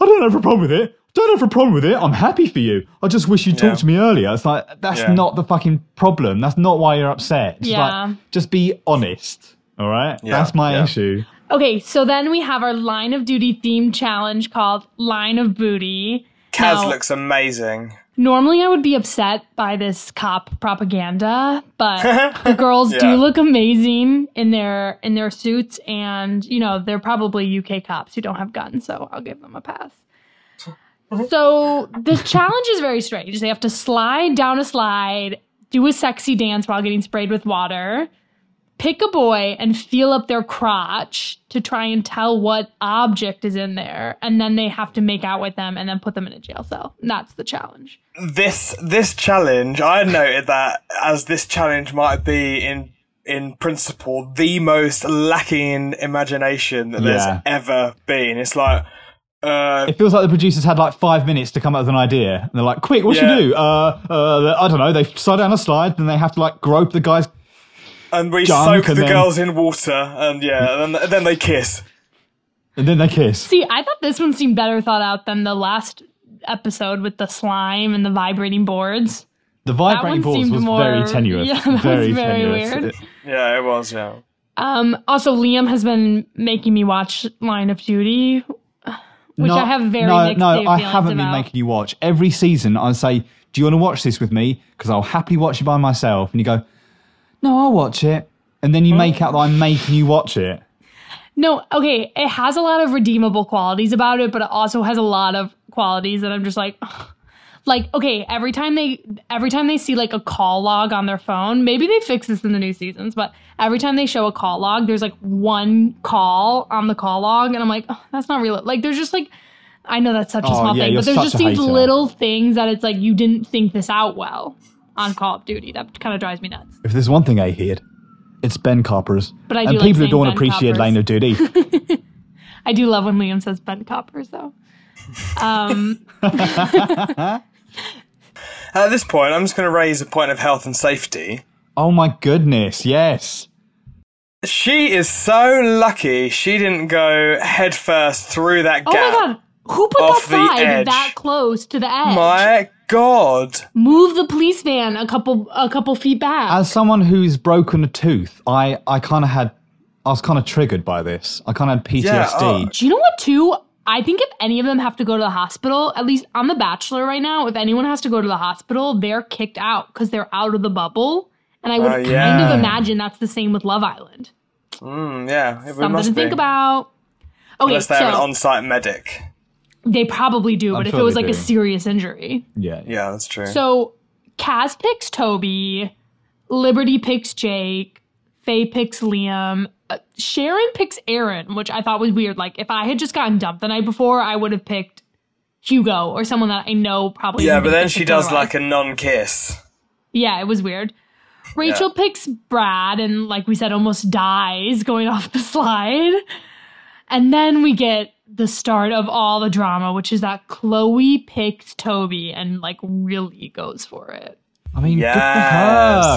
I don't have a problem with it. Don't have a problem with it. I'm happy for you. I just wish you would Yeah. talked to me earlier. It's like that's Yeah. not the fucking problem. That's not why you're upset. Just Yeah. like, just be honest. All right. Yeah, That's my yeah. issue. Okay, so then we have our line of duty themed challenge called Line of Booty. Kaz Now, looks amazing. Normally, I would be upset by this cop propaganda, but the girls Yeah. do look amazing in their in their suits, and you know they're probably UK cops who don't have guns, so I'll give them a pass. So this challenge is very strange. They have to slide down a slide, do a sexy dance while getting sprayed with water, pick a boy and feel up their crotch to try and tell what object is in there, and then they have to make out with them and then put them in a jail cell. And that's the challenge. This this challenge, I had noted that as this challenge might be in in principle the most lacking in imagination that Yeah. there's ever been. It's like uh, It feels like the producers had like five minutes to come up with an idea. And they're like, quick, what should we do? Uh, uh, I don't know. They slide down a slide, then they have to like grope the guy's. and we soak and the then- girls in water, and yeah, and then, then they kiss. And then they kiss. See, I thought this one seemed better thought out than the last episode with the slime and the vibrating boards. The vibrating boards was more- very tenuous. yeah, that was very, very tenuous. weird. Yeah, it was. Yeah. Um, also, Liam has been making me watch Line of Duty, which No, I have very no, mixed no. I haven't been making you watch every season. I say, "Do you want to watch this with me?" Because I'll happily watch it by myself. And you go, "No, I'll watch it." And then you make out that I'm making you watch it. No, okay, it has a lot of redeemable qualities about it, but it also has a lot of qualities that I'm just like ugh. like okay, every time they every time they see like a call log on their phone, maybe they fix this in the new seasons, but every time they show a call log, there's like one call on the call log and I'm like, oh, that's not real. Like there's just like I know that's such a Oh, small yeah, thing, but there's just these little things that it's like you didn't think this out well on Call of Duty. That kind of drives me nuts. If there's one thing I hate, it's Ben Coppers. But I do and like people who don't Ben appreciate Coppers. Line of Duty. I do love when Liam says Ben Coppers though. Um At this point, I'm just going to raise a point of health and safety. oh my goodness, yes. She is so lucky she didn't go headfirst through that Oh gap. my god, who put Off that side edge. that close to the edge? My God. Move the police van a couple a couple feet back. As someone who's broken a tooth, I, I kind of had, I was kind of triggered by this. I kind of had PTSD. Yeah, oh. Do you know what too? I think if any of them have to go to the hospital, at least on The Bachelor right now, if anyone has to go to the hospital, they're kicked out because they're out of the bubble. And I would Oh, kind of imagine that's the same with Love Island. Mm, yeah, it Something must to think about. Okay, Unless they have an on-site medic. They probably do, I'm but if sure it was they like a serious injury. yeah. Yeah, that's true. So Kaz picks Toby, Liberty picks Jake, Faye picks Liam, uh, Sharon picks Aaron, which I thought was weird. Like if I had just gotten dumped the night before, I would have picked Hugo or someone that I know probably. yeah, but then she does otherwise. like a non-kiss. yeah, it was weird. Rachel picks Brad, and like we said, almost dies going off the slide. And then we get the start of all the drama, which is that Chloe picks Toby and like really goes for it. I mean, Yes. good for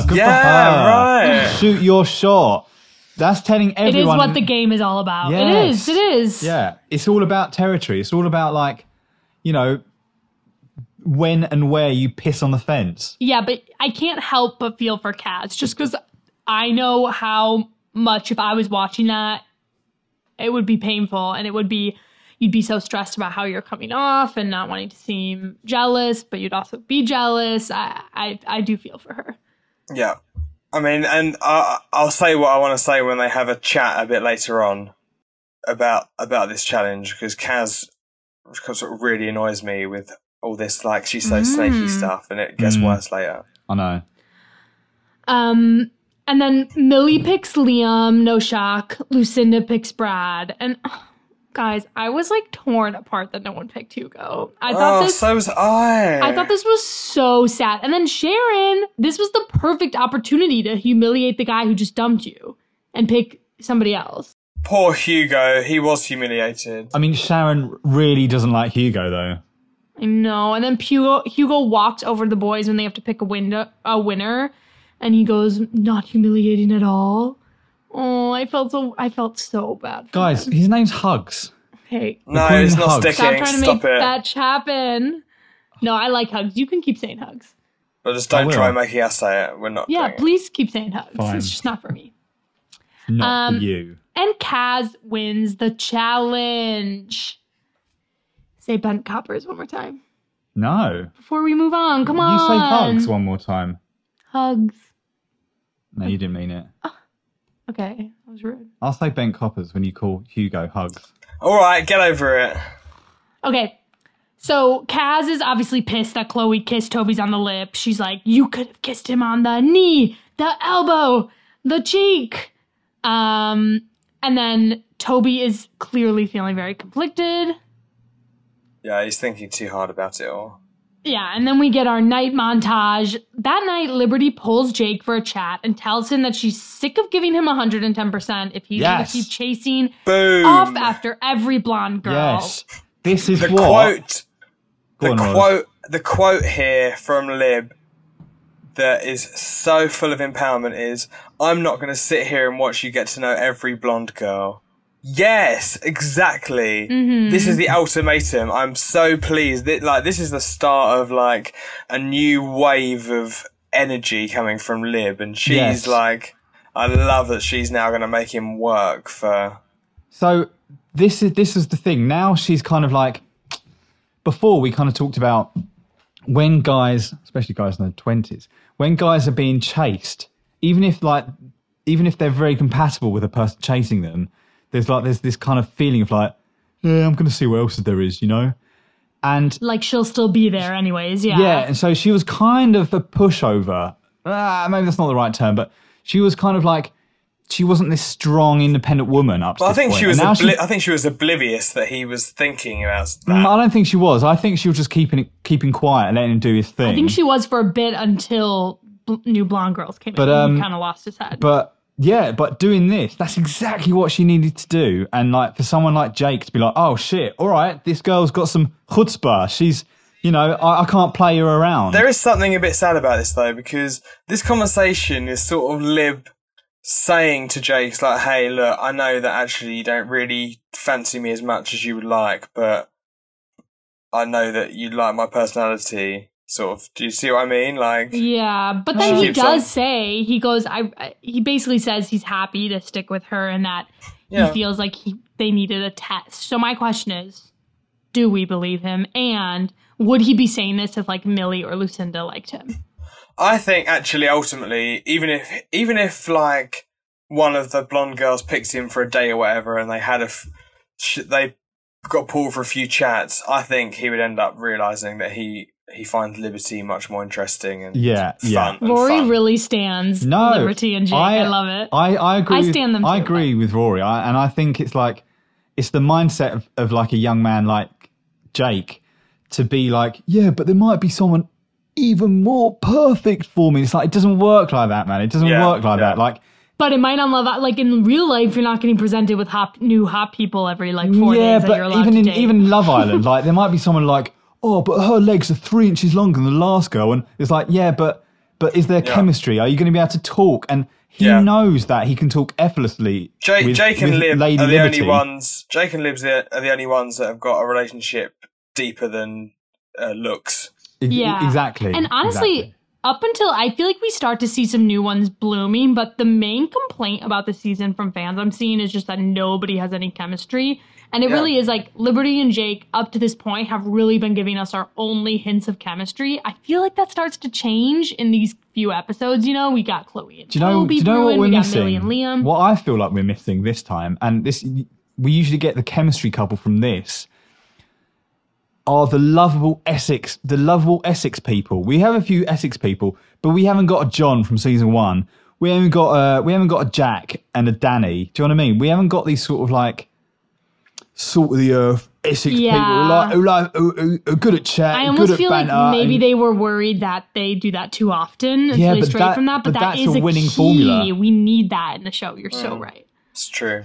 her. Good Yeah, for her. right. Shoot your shot. That's telling everyone. is what the game is all about. It Yes. is. It is. Yeah, it's all about territory. It's all about like, you know, when and where you piss on the fence. Yeah, but I can't help but feel for Kaz just because I know how much if I was watching that, it would be painful and it would be you'd be so stressed about how you're coming off and not wanting to seem jealous, but you'd also be jealous. I I, I do feel for her. Yeah. I mean, and I, I'll say what I want to say when they have a chat a bit later on about about this challenge because Kaz sort of really annoys me with all this like she's so snaky Mm. stuff, and it gets Mm. worse later. I know. Um, and then Millie picks Liam, no shock. Lucinda picks Brad, and guys, I was like torn apart that no one picked Hugo. I thought oh, this. so was I. I thought this was so sad. And then Sharon, this was the perfect opportunity to humiliate the guy who just dumped you and pick somebody else. Poor Hugo, he was humiliated. I mean, Sharon really doesn't like Hugo though. I know. And then Hugo Hugo walks over to the boys when they have to pick a window a winner, and he goes, "Not humiliating at all." Oh, I felt so. I felt so bad. for Guys, him. his name's Hugs. hey, No, calling it's not Hugs. sticking. stop trying to Stop make it. that happen. No, I like hugs. You can keep saying hugs. But just don't try making us say it. We're not. Yeah, doing it. please keep saying hugs. Fine. It's just not for me. Not Um, for you. And Kaz wins the challenge. Say bent coppers one more time No. before we move on. Come on. You say Hugs one more time. Hugs. No, you didn't mean it. Okay, that was rude. I'll say Ben Coppers when you call Hugo Hugs. All right, get over it. Okay. So Kaz is obviously pissed that Chloe kissed Toby's on the lip. She's like, "You could have kissed him on the knee, the elbow, the cheek." Um, and then Toby is clearly feeling very conflicted. Yeah, he's thinking too hard about it all. Yeah, and then we get our night montage. That night, Liberty pulls Jake for a chat and tells him that she's sick of giving him 110% if he's Yes. going to keep chasing Boom. off after every blonde girl. Yes. This is The what. quote. Go the on, Roz. quote. The quote here from Lib that is so full of empowerment is, "I'm not going to sit here and watch you get to know every blonde girl." Yes, exactly. Mm-hmm. This is the ultimatum. I'm so pleased. That, like this is the start of like a new wave of energy coming from Lib, and she's Yes. like, I love that she's now going to make him work for. So this is this is the thing. Now she's kind of like before we kind of talked about when guys, especially guys in their twenties, when guys are being chased, even if like even if they're very compatible with the person chasing them, there's like there's this kind of feeling of like, yeah, I'm gonna see what else there is, you know? And Like she'll still be there anyways, yeah. yeah, and so she was kind of a pushover. Ah, maybe that's not the right term, but she was kind of like she wasn't this strong, independent woman up to Well, I think point. she was. And now Obli- I think she was oblivious that he was thinking about that. Mm, I don't think she was. I think she was just keeping it, keeping quiet and letting him do his thing. I think she was for a bit until bl- new blonde girls came But, in. um, he kind of lost his head. But yeah, but doing this, that's exactly what she needed to do. And like for someone like Jake to be like, oh shit, all right, this girl's got some chutzpah. She's, you know, I, I can't play her around. There is something a bit sad about this though, because this conversation is sort of Lib saying to Jake's like, "Hey, look, I know that actually you don't really fancy me as much as you would like, but I know that you like my personality." Sort of. Do you see what I mean? Like, yeah, but then he does on- say he goes. I. I- He basically says he's happy to stick with her and that Yeah. he feels like he they needed a test. So my question is, do we believe him? And would he be saying this if like Millie or Lucinda liked him? I think actually, ultimately, even if even if like one of the blonde girls picked him for a day or whatever, and they had a f- sh- they got pulled for a few chats, I think he would end up realizing that he he finds liberty much more interesting and Yeah, fun. yeah. and Rory fun. really stands no, Liberty and Jake. I, love it. I, I agree. I with- stand them I too, agree with Rory, I, and I think it's like it's the mindset of, of like a young man like Jake to be like, yeah, but there might be someone even more perfect for me. It's like it doesn't work like that, man. It doesn't Yeah, work like yeah. that. Like But it might not love that. Like in real life, you're not getting presented with hot new hot people every like four yeah, days that but you're even to in date. even Love Island, like there might be someone like, oh, but her legs are three inches longer than the last girl, and it's like, yeah, but but is there Yeah. chemistry? Are you going to be able to talk? And he Yeah. knows that he can talk effortlessly. Jake, with- Jake and with Lib Lady are the Liberty. only ones. Jake and Lib's the, are the only ones that have got a relationship deeper than uh, looks. Yeah. exactly. and honestly, exactly. Up until I feel like we start to see some new ones blooming, but the main complaint about the season from fans I'm seeing is just that nobody has any chemistry. And it Yeah. really is like Liberty and Jake up to this point have really been giving us our only hints of chemistry. I feel like that starts to change in these few episodes. You know, we got Chloe and Do you know? Toby do you know what we're we got missing? Millie and Liam. What I feel like we're missing this time, and this we usually get the chemistry couple from this, are the lovable Essex, the lovable Essex people. We have a few Essex people, but we haven't got a John from season one. We haven't got a we haven't got a Jack and a Dani. Do you know what I mean? We haven't got these sort of like salt of the earth Essex people who like who like who, who, who are good at chat, I good almost at feel like maybe and- they were worried that they do that too often until Yeah, they but stray that- from that. But, but that that's is a winning key. formula. We need that in the show. You're so Mm. right. It's true.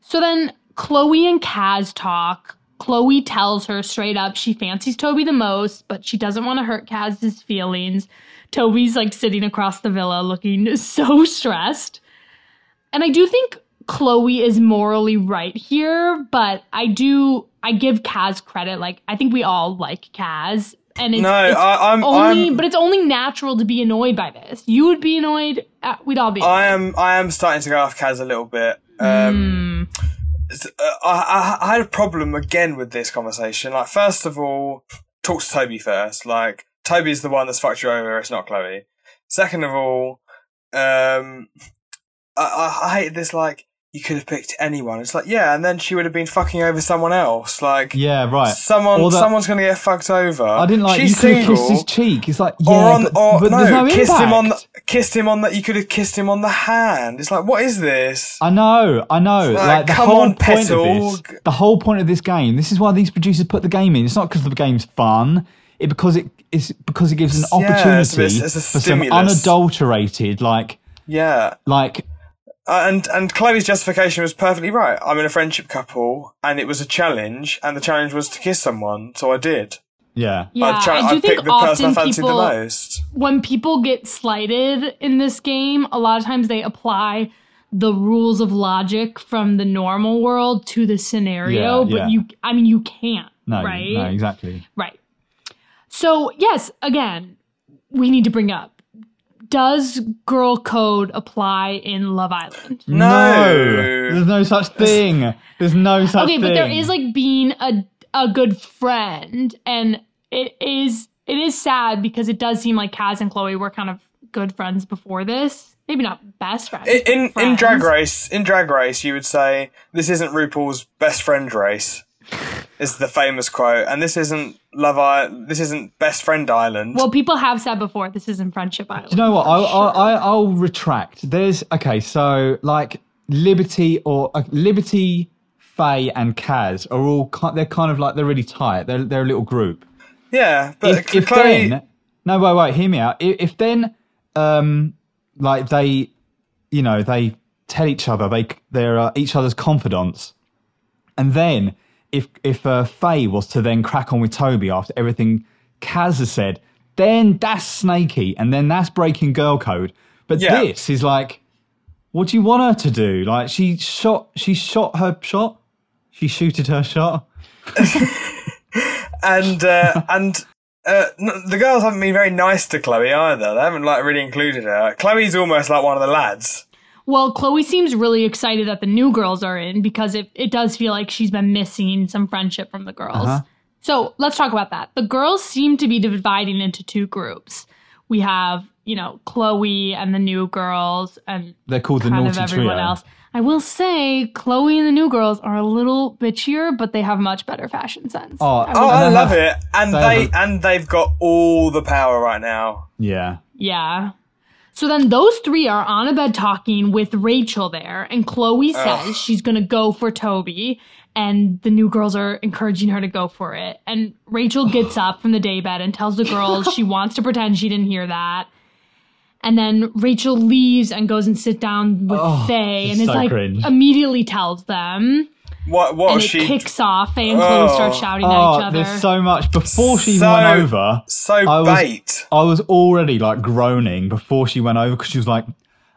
So then Chloe and Kaz talk. Chloe tells her straight up she fancies Toby the most, but she doesn't want to hurt Kaz's feelings. Toby's like sitting across the villa looking so stressed. And I do think Chloe is morally right here, but I do I give Kaz credit. Like I think we all like Kaz. And it's, No, it's I- I'm- only I'm- but it's only natural to be annoyed by this. You would be annoyed. Uh, we'd all be. I am I am starting to go off Kaz a little bit. Um, Hmm. Uh, I, I I had a problem again with this conversation. Like, first of all, talk to Toby first. Like, Toby's the one that's fucked you over. It's not Chloe. Second of all, um, I, I, I hate this. Like, you could have picked anyone. It's like, yeah, and then she would have been fucking over someone else. Like, Yeah, right. someone that- someone's gonna get fucked over. I didn't like She's you could have kissed single. his cheek. It's like yeah, or on, or but no, no kissed him on the, kissed him on that. You could have kissed him on the hand. It's like, what is this? I know, I know. Like, Like, the come whole on, point Petal. of this, the whole point of this game. This is why these producers put the game in. It's not because the game's fun. It because it is because it gives an Yeah, opportunity it's a- it's a for some unadulterated, like Yeah. like Uh, and and Chloe's justification was perfectly right. I'm in a friendship couple, and it was a challenge, and the challenge was to kiss someone, so I did. yeah. Yeah, I, try, I do I think the often people the most. when people get slighted in this game, a lot of times they apply the rules of logic from the normal world to the scenario, Yeah, but yeah. you I mean you can't, No, right? no, exactly. Right. So, yes, again, we need to bring up does girl code apply in Love Island? No. there's no such thing. There's no such okay, thing. Okay, but there is like being a a good friend, and it is it is sad because it does seem like Kaz and Chloe were kind of good friends before this. Maybe not best friends. In, in but in Drag. Race, in Drag Race, you would say this isn't RuPaul's best friend race. Is the famous quote, and this isn't Love I. This isn't Best Friend Island. Well, people have said before this isn't Friendship Island. Do you know what? for I, sure. I, I, I'll retract. There's okay. So like Liberty or uh, Liberty, Faye, and Kaz are all they're kind of like they're really tight. They're they're a little group. yeah, but if, if Chloe. then no wait wait hear me out. If, if then um like they you know they tell each other they they're uh, each other's confidants, and then if if uh, Faye was to then crack on with Toby after everything Kaz has said, then that's snaky, and then that's breaking girl code. But Yeah. this is like, what do you want her to do? Like she shot she shot her shot, she shooted her shot. and uh, and uh, the girls haven't been very nice to Chloe either. They haven't like really included her. Chloe's almost like one of the lads. Well, Chloe seems really excited that the new girls are in because it, it does feel like she's been missing some friendship from the girls. Uh-huh. So let's talk about that. The girls seem to be dividing into two groups. We have, you know, Chloe and the new girls and They're called the kind of naughty everyone trio. else. I will say Chloe and the new girls are a little bitchier, but they have much better fashion sense. Oh, I Oh, I love it, and they they have and they've got all the power right now. Yeah. Yeah. So then those three are on a bed talking with Rachel there, and Chloe says she's gonna go for Toby, and the new girls are encouraging her to go for it. And Rachel gets up from the day bed and tells the girls she wants to pretend she didn't hear that. And then Rachel leaves and goes and sit down with Oh, Faye, and is so like cringe. immediately tells them, What what and was it she? kicks off. Faye and Chloe Oh. start shouting at Oh, each other. there's so much. Before she So- went over, so I was, bait. I was already like groaning before she went over because she was like,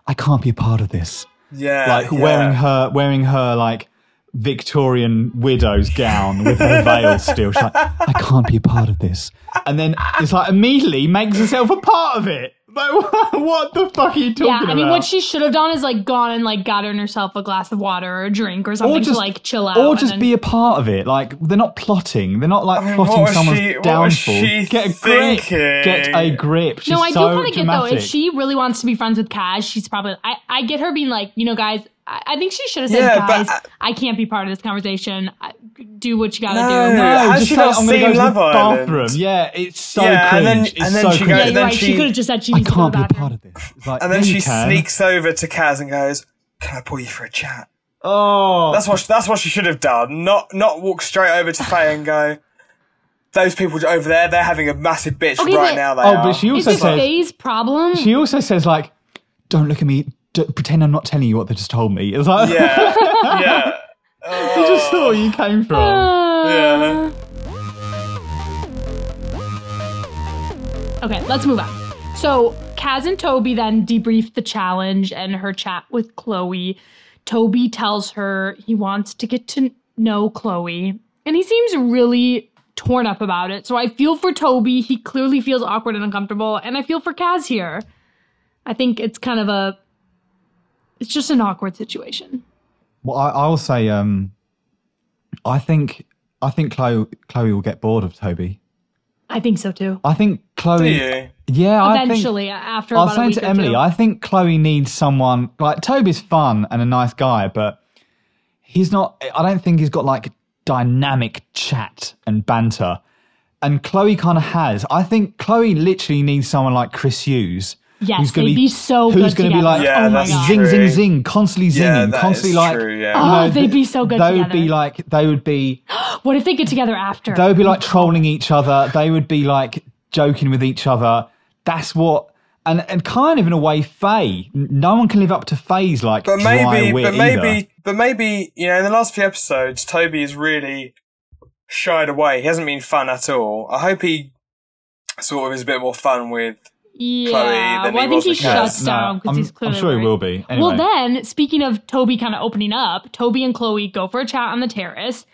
I can't be a part of this. Yeah, Like yeah. wearing her, wearing her like Victorian widow's gown with her veil still. She's like, I can't be a part of this. And then it's like immediately makes herself a part of it. Like, what the fuck are you talking about? Yeah. I mean, what she should have done is like gone and like gotten herself a glass of water or a drink or something to like chill out. Or just then- be a part of it. Like they're not plotting. They're not like mean, plotting what was someone's she- what was downfall. she Get a thinking? grip. Get a grip. She's no, I do so kind of get though. If she really wants to be friends with Kaz, she's probably. I, I get her being like, you know, guys. I, I think she should have said, Yeah, but guys, I, can't be part of this conversation. I, do what you gotta No. do. no, just she say, I'm gonna go to the Love Island? Yeah, it's so Yeah, cringe. and then- it's and then so she cringe. goes- Yeah, you're then right. She, she- could have just said she I needs to go to can't be a part of this. It's like, And then yeah, she can. sneaks over to Kaz and goes, "Can I pull you for a chat?" Oh, That's what that's what she should have done. Not not walk straight over to Faye and go. Those people over there, they're having a massive bitch Okay, right but- now. They Oh, are. but she Is also this says Faye's problem? she also says like, "Don't look at me. D- pretend I'm not telling you what they just told me." It's like, yeah, yeah, I just saw where you came from. Uh, yeah. Okay, let's move on. So, Kaz and Toby then debrief the challenge and her chat with Chloe. Toby tells her he wants to get to know Chloe, and he seems really torn up about it. So, I feel for Toby. He clearly feels awkward and uncomfortable, and I feel for Kaz here. I think it's kind of a. It's just an awkward situation. Well, I, I will say, um, I think I think Chloe Chloe will get bored of Toby. I think so too. I think Do Chloe. you? Yeah, I think. Eventually, after I about was a saying week to Emily, two. I think Chloe needs someone like Toby's fun and a nice guy, but he's not. I don't think he's got like dynamic chat and banter, and Chloe kind of has. I think Chloe literally needs someone like Chris Hughes. Yes, who's gonna they'd be so Who's good gonna be like Yeah, oh my that's god. zing, zing, zing, constantly Yeah, zinging, that constantly is like. true, yeah. you Oh, know, they'd be so good They would be like. They would be. What if they get together after? They would be like trolling each other. They would be like joking with each other. That's what, and and kind of in a way, Faye. No one can live up to Faye's like But dry maybe, wit but maybe, either. but maybe, you know, in the last few episodes, Toby has really shied away. He hasn't been fun at all. I hope he sort of is a bit more fun with. Yeah, Chloe well, I think he shuts Kaz. down because I'm, he's I'm clearly. sure he will be. Anyway. Well, then, speaking of Toby kind of opening up, Toby and Chloe go for a chat on the terrace.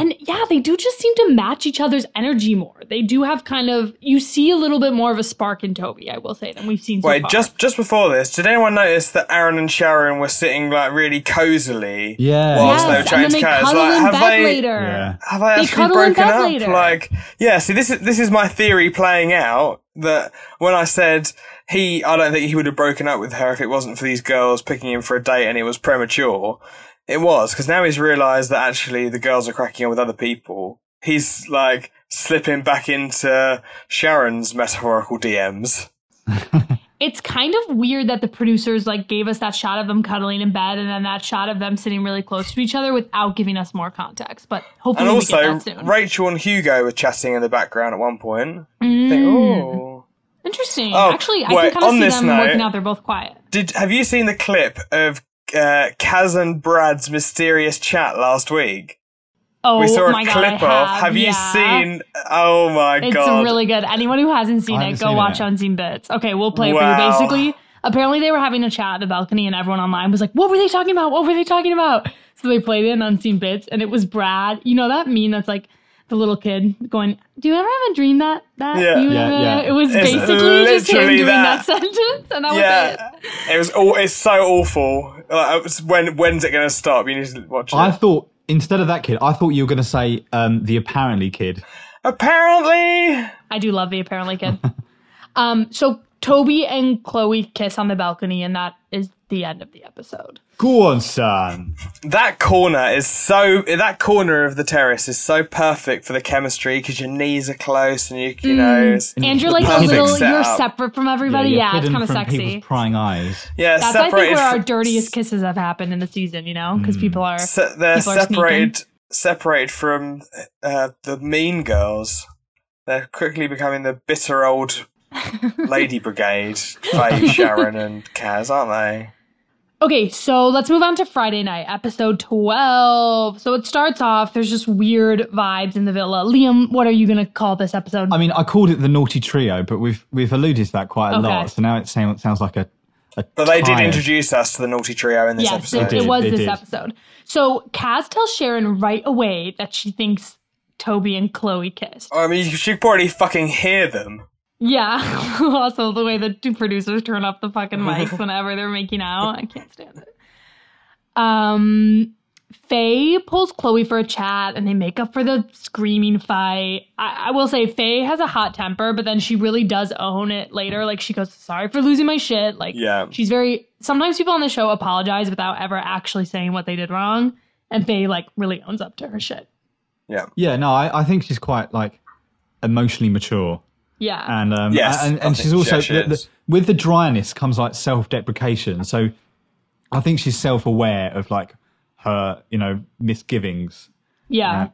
And yeah, they do just seem to match each other's energy more. They do have kind of, you see a little bit more of a spark in Toby, I will say, than we've seen so Wait, far. just just before this, did anyone notice that Aaron and Sharon were sitting like really cozily Yeah. whilst they were Yes, chatting to cuddle Like, in have bed they later. Yeah. have they They actually cuddle in broken bed up? later. Like, yeah. See, this is this is my theory playing out. That when I said he, I don't think he would have broken up with her if it wasn't for these girls picking him for a date and it was premature. It was because now he's realised that actually the girls are cracking on with other people. He's like slipping back into Sharon's metaphorical DMs. it's kind of weird that the producers like gave us that shot of them cuddling in bed and then that shot of them sitting really close to each other without giving us more context. But hopefully And we get also, that soon. Rachel and Hugo were chatting in the background at one point. Mm. think, oh. Interesting. Oh, Actually, I can kind of see them note- working out. They're both quiet. Did have you seen the clip of uh, Kaz and Brad's mysterious chat last week? Oh we saw a my god, clip I of. have, Have you yeah. seen? Oh my It's god! It's really good. Anyone who hasn't seen it, haven't go seen it watch yet. Unseen Bits. Okay, we'll play it for you. Basically, apparently they were having a chat at the balcony, and everyone online was like, "What were they talking about? What were they talking about?" So they played it in Unseen Bits, and it was Brad. You know that meme that's like the little kid going, "Do you ever have a dream that that Yeah. you Yeah, ever?" yeah. It was It's basically just him doing that. that. sentence, and that was it. yeah, it was. All, it's so awful. Like, it was- when when's it going to stop? You need to watch it. I thought instead of that kid, I thought you were going to say um, the apparently kid. Apparently, I do love the apparently kid. um, so Toby and Chloe kiss on the balcony, and that is the end of the episode. Go on, son. that corner is so. That corner of the terrace is so perfect for the chemistry because your knees are close and you you know. it's And you're like a perfect little, you're separate from everybody. you're Yeah, it's kind of sexy. people's prying eyes. Yeah, That's I think where our dirtiest kisses have happened in the season. You know, because people are Se- they're people are separated separated from uh, the mean girls. They're quickly becoming the bitter old lady brigade, Faye, Sharon, and Kaz, aren't they? Okay, so let's move on to Friday night, episode 12. So it starts off, there's just weird vibes in the villa. Liam, what are you going to call this episode? I mean, I called it the naughty trio, but we've we've alluded to that quite a Okay. lot. So now it sounds sounds like a a But they did introduce us to the naughty trio in this yes, episode. it, it was they this did. episode. So Kaz tells Sharon right away that she thinks Toby and Chloe kissed. I mean, you should probably fucking hear them. Yeah. also, the way the two producers turn up the fucking mics whenever they're making out, I can't stand it. Um, Faye pulls Chloe for a chat, and they make up for the screaming fight. I, I will say Faye has a hot temper, but then she really does own it later. Like she goes, "Sorry for losing my shit." Like Yeah. she's very. Sometimes people on the show apologize without ever actually saying what they did wrong, and Faye like really owns up to her shit. Yeah. Yeah, no, I, I think she's quite like emotionally mature. Yeah. and um, Yes, and, and she's also she the, the, with the dryness comes like self-deprecation. So I think she's self-aware of like her, you know, misgivings. Yeah. Yeah.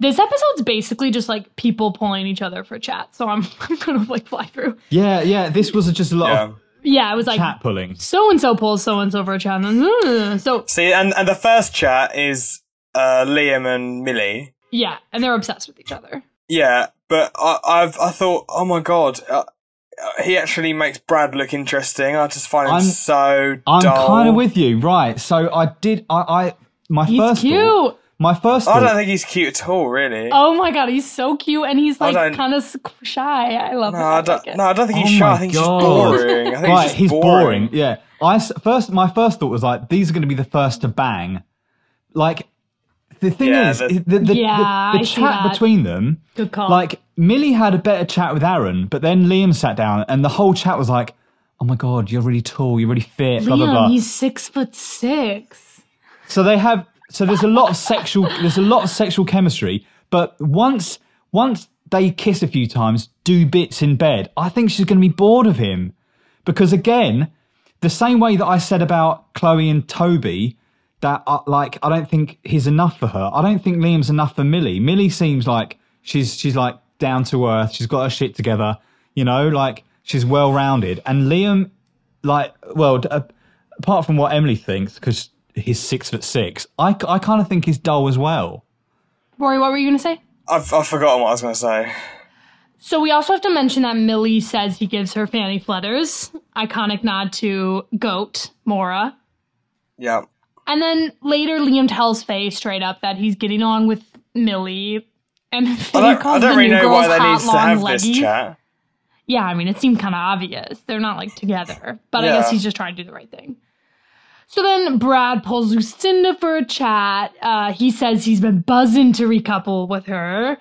This episode's basically just like people pulling each other for chat. So I'm, I'm gonna like fly through. Yeah, yeah. This was just a lot Yeah. of Yeah, it was like chat pulling. so and so pulls so and so for a chat. and, uh, So See, and, and the first chat is uh, Liam and Millie. yeah, and they're obsessed with each other. Yeah, but I, I've I thought, oh my god, uh, uh, he actually makes Brad look interesting. I just find him I'm- so I'm kind of with you, right? So I did. I, I my He's first cute. thought- my first. I don't think he's cute at all, really. Oh my god, he's so cute, and he's like kind of shy. I love no, it. I don't. it. No, I don't think Oh he's shy. I think he's just boring. I think right, he's, just he's boring. boring. Yeah, I s- first my first thought was like these are going to be the first to bang. Like the thing Yeah, is, the- the, the, the- Yeah, the, I chat between them. Good call. Like Millie had a better chat with Aaron, but then Liam sat down and the whole chat was like, "Oh my god, you're really tall, you're really fit." Blah blah Liam, blah. he's six foot six. So they have so there's a lot of sexual there's a lot of sexual chemistry, but once once they kiss a few times, do bits in bed, I think she's going to be bored of him. Because again, the same way that I said about Chloe and Toby, that uh, like I don't think he's enough for her. I don't think Liam's enough for Millie. Millie seems like she's she's like down to earth. She's got her shit together. You know, like she's well rounded. And Liam, like, well, uh, apart from what Emily thinks, because he's six foot six, I, I kind of think he's dull as well. Rory, what were you gonna say? I've I've forgotten what I was going to say. So we also have to mention that Millie says he gives her fanny flutters. Iconic nod to Goat Maura. Yeah. And then later, Liam tells Faye straight up that he's getting along with Millie, and I Faye I calls don't the really new know girls why they hot need to long have leggies. this chat. Yeah, I mean, it seemed kind of obvious. They're not like together, but I guess he's just trying to do the right thing. So then Brad pulls Lucinda for a chat. Uh, he says he's been buzzing to recouple with her.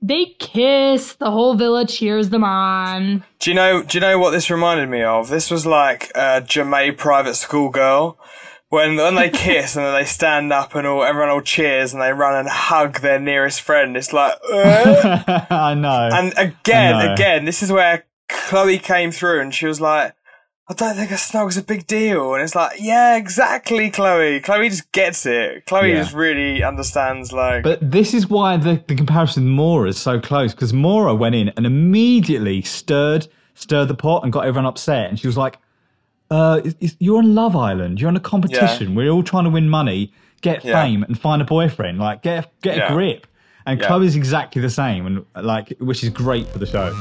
They kiss. The whole villa cheers them on. Do you know? Do you know what this reminded me of? This was like a Jamae private school girl when when they kiss and then they stand up and all everyone all cheers and they run and hug their nearest friend. It's like, uh? I know. and again, know. again, this is where Chloe came through and she was like. I don't think a snug's a big deal. And it's like, yeah, exactly, Chloe. Chloe just gets it. Chloe Yeah. just really understands, like, But this is why the, the comparison with Maura is so close because Maura went in and immediately stirred stirred the pot and got everyone upset. And she was like, uh, is- is- "You're on Love Island. You're on a competition. We're all trying to win money, get Yeah. fame, and find a boyfriend. Like, get get Yeah. a grip." And Yeah. Chloe's exactly the same, and like, which is great for the show.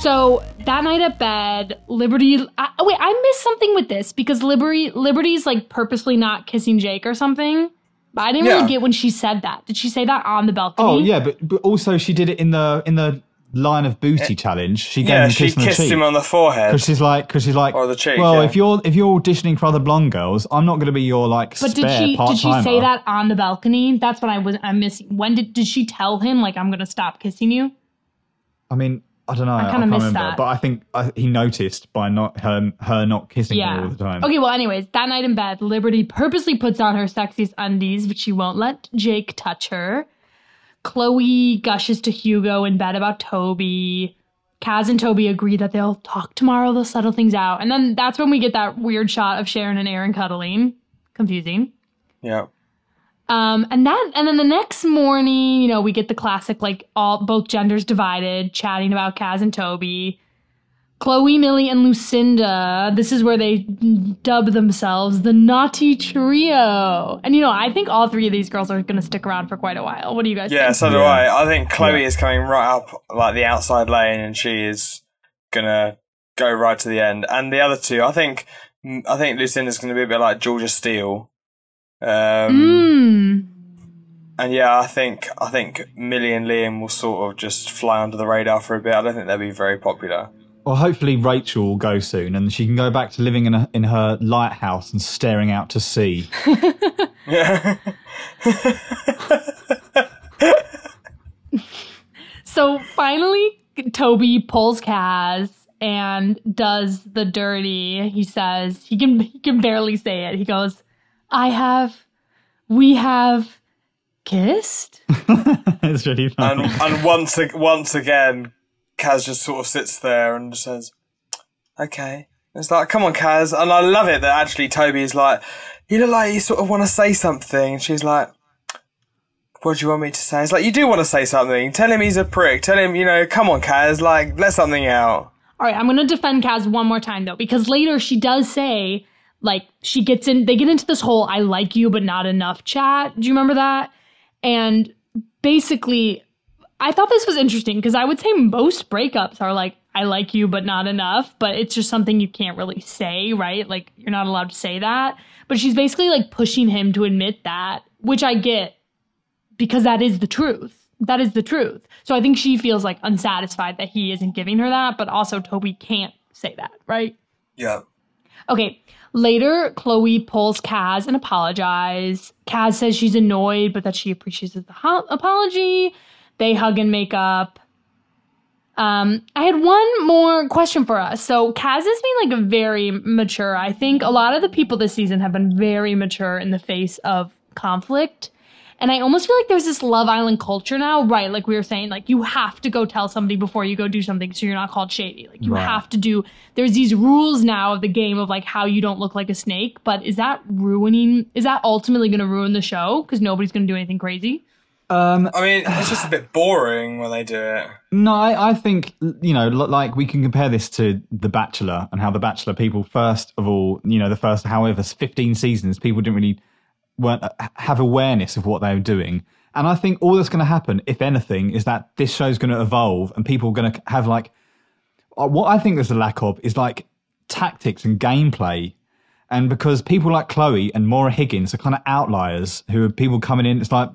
So that night at bed, Liberty. I, oh wait, I missed something with this because Liberty Liberty's like purposely not kissing Jake or something. But I didn't Yeah. really get when she said that. Did she say that on the balcony? Oh yeah, but, but also she did it in the in the line of booty challenge. She gave yeah, him a she kiss on the kissed cheek. him on the forehead. Because she's like, because she's like, Or the cheek, well, yeah. if you're if you're auditioning for other blonde girls, I'm not going to be your like But spare did she part did she say that on the balcony? That's what I was I'm missing. When did did she tell him like I'm gonna stop kissing you? I mean, I don't know. I, kinda can't missed remember, that. but I think uh, he noticed by not her her not kissing her Yeah. all the time. Okay, well, anyways, that night in bed, Liberty purposely puts on her sexiest undies, but she won't let Jake touch her. Chloe gushes to Hugo in bed about Toby. Kaz and Toby agree that they'll talk tomorrow, they'll settle things out. And then that's when we get that weird shot of Sharon and Aaron cuddling. Confusing. yeah. Um, and that, and then the next morning, you know, we get the classic like all both genders divided, chatting about Kaz and Toby. Chloe, Millie, and Lucinda. This is where they dub themselves the Naughty Trio. And you know, I think all three of these girls are going to stick around for quite a while. What do you guys Yeah, think? so do Yeah. I. I think Chloe Yeah. is coming right up like the outside lane, and she is gonna go right to the end. And the other two, I think, I think Lucinda's gonna be a bit like Georgia Steel. Um, Mm. And yeah, I think I think Millie and Liam will sort of just fly under the radar for a bit. I don't think they'll be very popular. Well, hopefully Rachel will go soon, and she can go back to living in a, in her lighthouse and staring out to sea. Yeah. So finally, Toby pulls Kaz and does the dirty. He says he can he can barely say it. He goes, "I have, we have kissed." it's really and funny. and once once again, Kaz just sort of sits there and says, "Okay." It's like, "Come on, Kaz," and I love it that actually Toby is like, "You look like you sort of want to say something," and she's like. What do you want me to say? It's like you do want to say something. Tell him he's a prick. Tell him, you know, come on, Kaz, like let something out. All right, I'm going to defend Kaz one more time though, because later she does say, like, she gets in, they get into this whole I like you, but not enough chat. Do you remember that? And basically, I thought this was interesting because I would say most breakups are like, I like you, but not enough, but it's just something you can't really say, right? Like, you're not allowed to say that. But she's basically like pushing him to admit that, which I get because that is the truth. That is the truth. So I think she feels like unsatisfied that he isn't giving her that, but also Toby can't say that, right? Yeah. Okay. Later, Chloe pulls Kaz and apologize. Kaz says she's annoyed, but that she appreciates the ho- apology. They hug and make up. Um, I had one more question for us. So Kaz is being like very mature. I think a lot of the people this season have been very mature in the face of conflict. And I almost feel like there's this Love Island culture now, right? Like we were saying, like you have to go tell somebody before you go do something so you're not called shady. Like you Right. have to do, there's these rules now of the game of like how you don't look like a snake. But is that ruining, is that ultimately going to ruin the show? Because nobody's going to do anything crazy? Um, I mean, it's just a bit boring when they do it. No, I, I think you know, like we can compare this to The Bachelor and how The Bachelor people first of all, you know, the first however fifteen seasons, people didn't really weren't uh, have awareness of what they were doing, and I think all that's going to happen, if anything, is that this show's going to evolve and people are going to have like uh, what I think there's a lack of is like tactics and gameplay. And because people like Chloe and Maura Higgins are kind of outliers who are people coming in, it's like,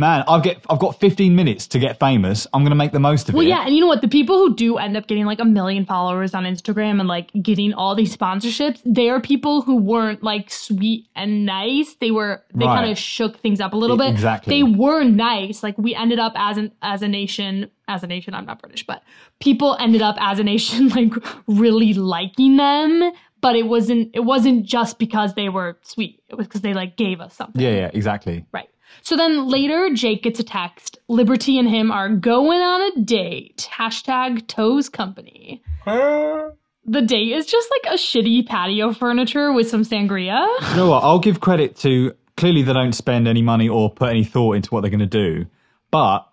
man, I've get I've got 15 minutes to get famous. I'm going to make the most of Well, it. Well, yeah, and you know what? The people who do end up getting like a million followers on Instagram and like getting all these sponsorships, they are people who weren't like sweet and nice. They were they Right. kind of shook things up a little bit. exactly. They were nice. Like we ended up as an as a nation, as a nation. I'm not British, but people ended up as a nation like really liking them. But it wasn't it wasn't just because they were sweet. It was because they like gave us something. Yeah, yeah, exactly. Right. So then later, Jake gets a text. Liberty and him are going on a date. Hashtag Toes Company. The date is just like a shitty patio furniture with some sangria. You know what? I'll give credit to clearly they don't spend any money or put any thought into what they're going to do, but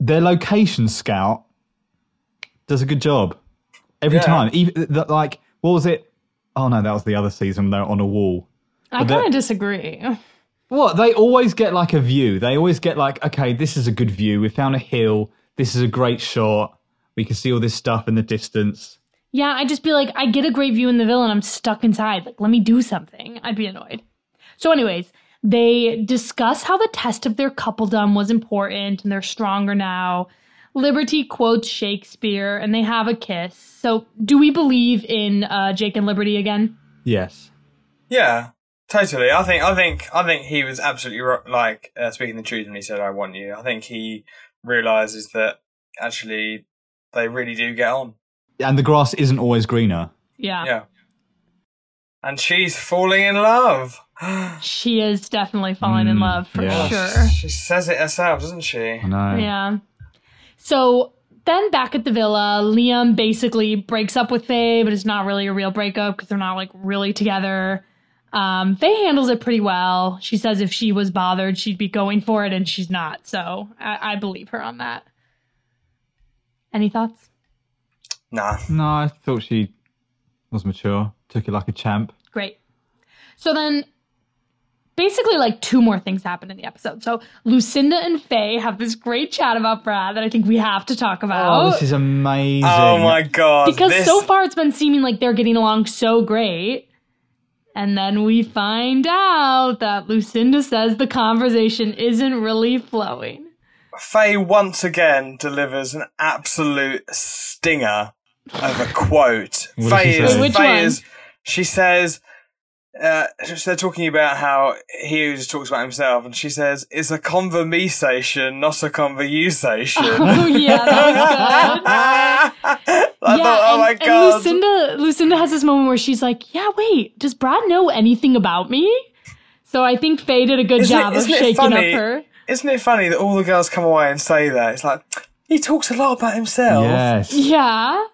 their location scout does a good job every Yeah. time. Even the, like, what was it? Oh no, that was the other season. They're on a wall. I kind of disagree. What? They always get like a view. They always get like, okay, this is a good view. We found a hill. This is a great shot. We can see all this stuff in the distance. Yeah, I'd just be like, I get a great view in the villa and I'm stuck inside. Like, let me do something. I'd be annoyed. So, anyways, they discuss how the test of their coupledom was important and they're stronger now. Liberty quotes Shakespeare and they have a kiss. So, do we believe in uh, Jake and Liberty again? Yes. Yeah, totally. I think I think I think he was absolutely ro- like uh, speaking the truth when he said, "I want you." I think he realizes that actually they really do get on. And the grass isn't always greener. Yeah. Yeah, and she's falling in love. She is definitely falling in Mm, love for yeah. sure. She says it herself, doesn't she? I know. Yeah. So then back at the villa, Liam basically breaks up with Faye, but it's not really a real breakup because they're not like really together. Um, Faye handles it pretty well. She says if she was bothered, she'd be going for it, and she's not. So I, I believe her on that. Any thoughts? Nah. No, I thought she was mature. Took it like a champ. Great. So then, basically, like two more things happen in the episode. So Lucinda and Faye have this great chat about Brad that I think we have to talk about. Oh, this is amazing. Oh my god. because this- so far it's been seeming like they're getting along so great. And then we find out that Lucinda says the conversation isn't really flowing. Faye once again delivers an absolute stinger of a quote. What does Faye is, Faye is, she says, uh, they're talking about how he just talks about himself, and she says, "It's a conversation, not a conversation." Oh yeah, that was good. I yeah, thought, oh and, my and god. Lucinda Lucinda has this moment where she's like, "Yeah, wait, does Brad know anything about me?" So I think Faye did a good Isn't it- job of isn't it shaking up her. Isn't it funny that all the girls come away and say that? It's like he talks a lot about himself. Yes. Yeah.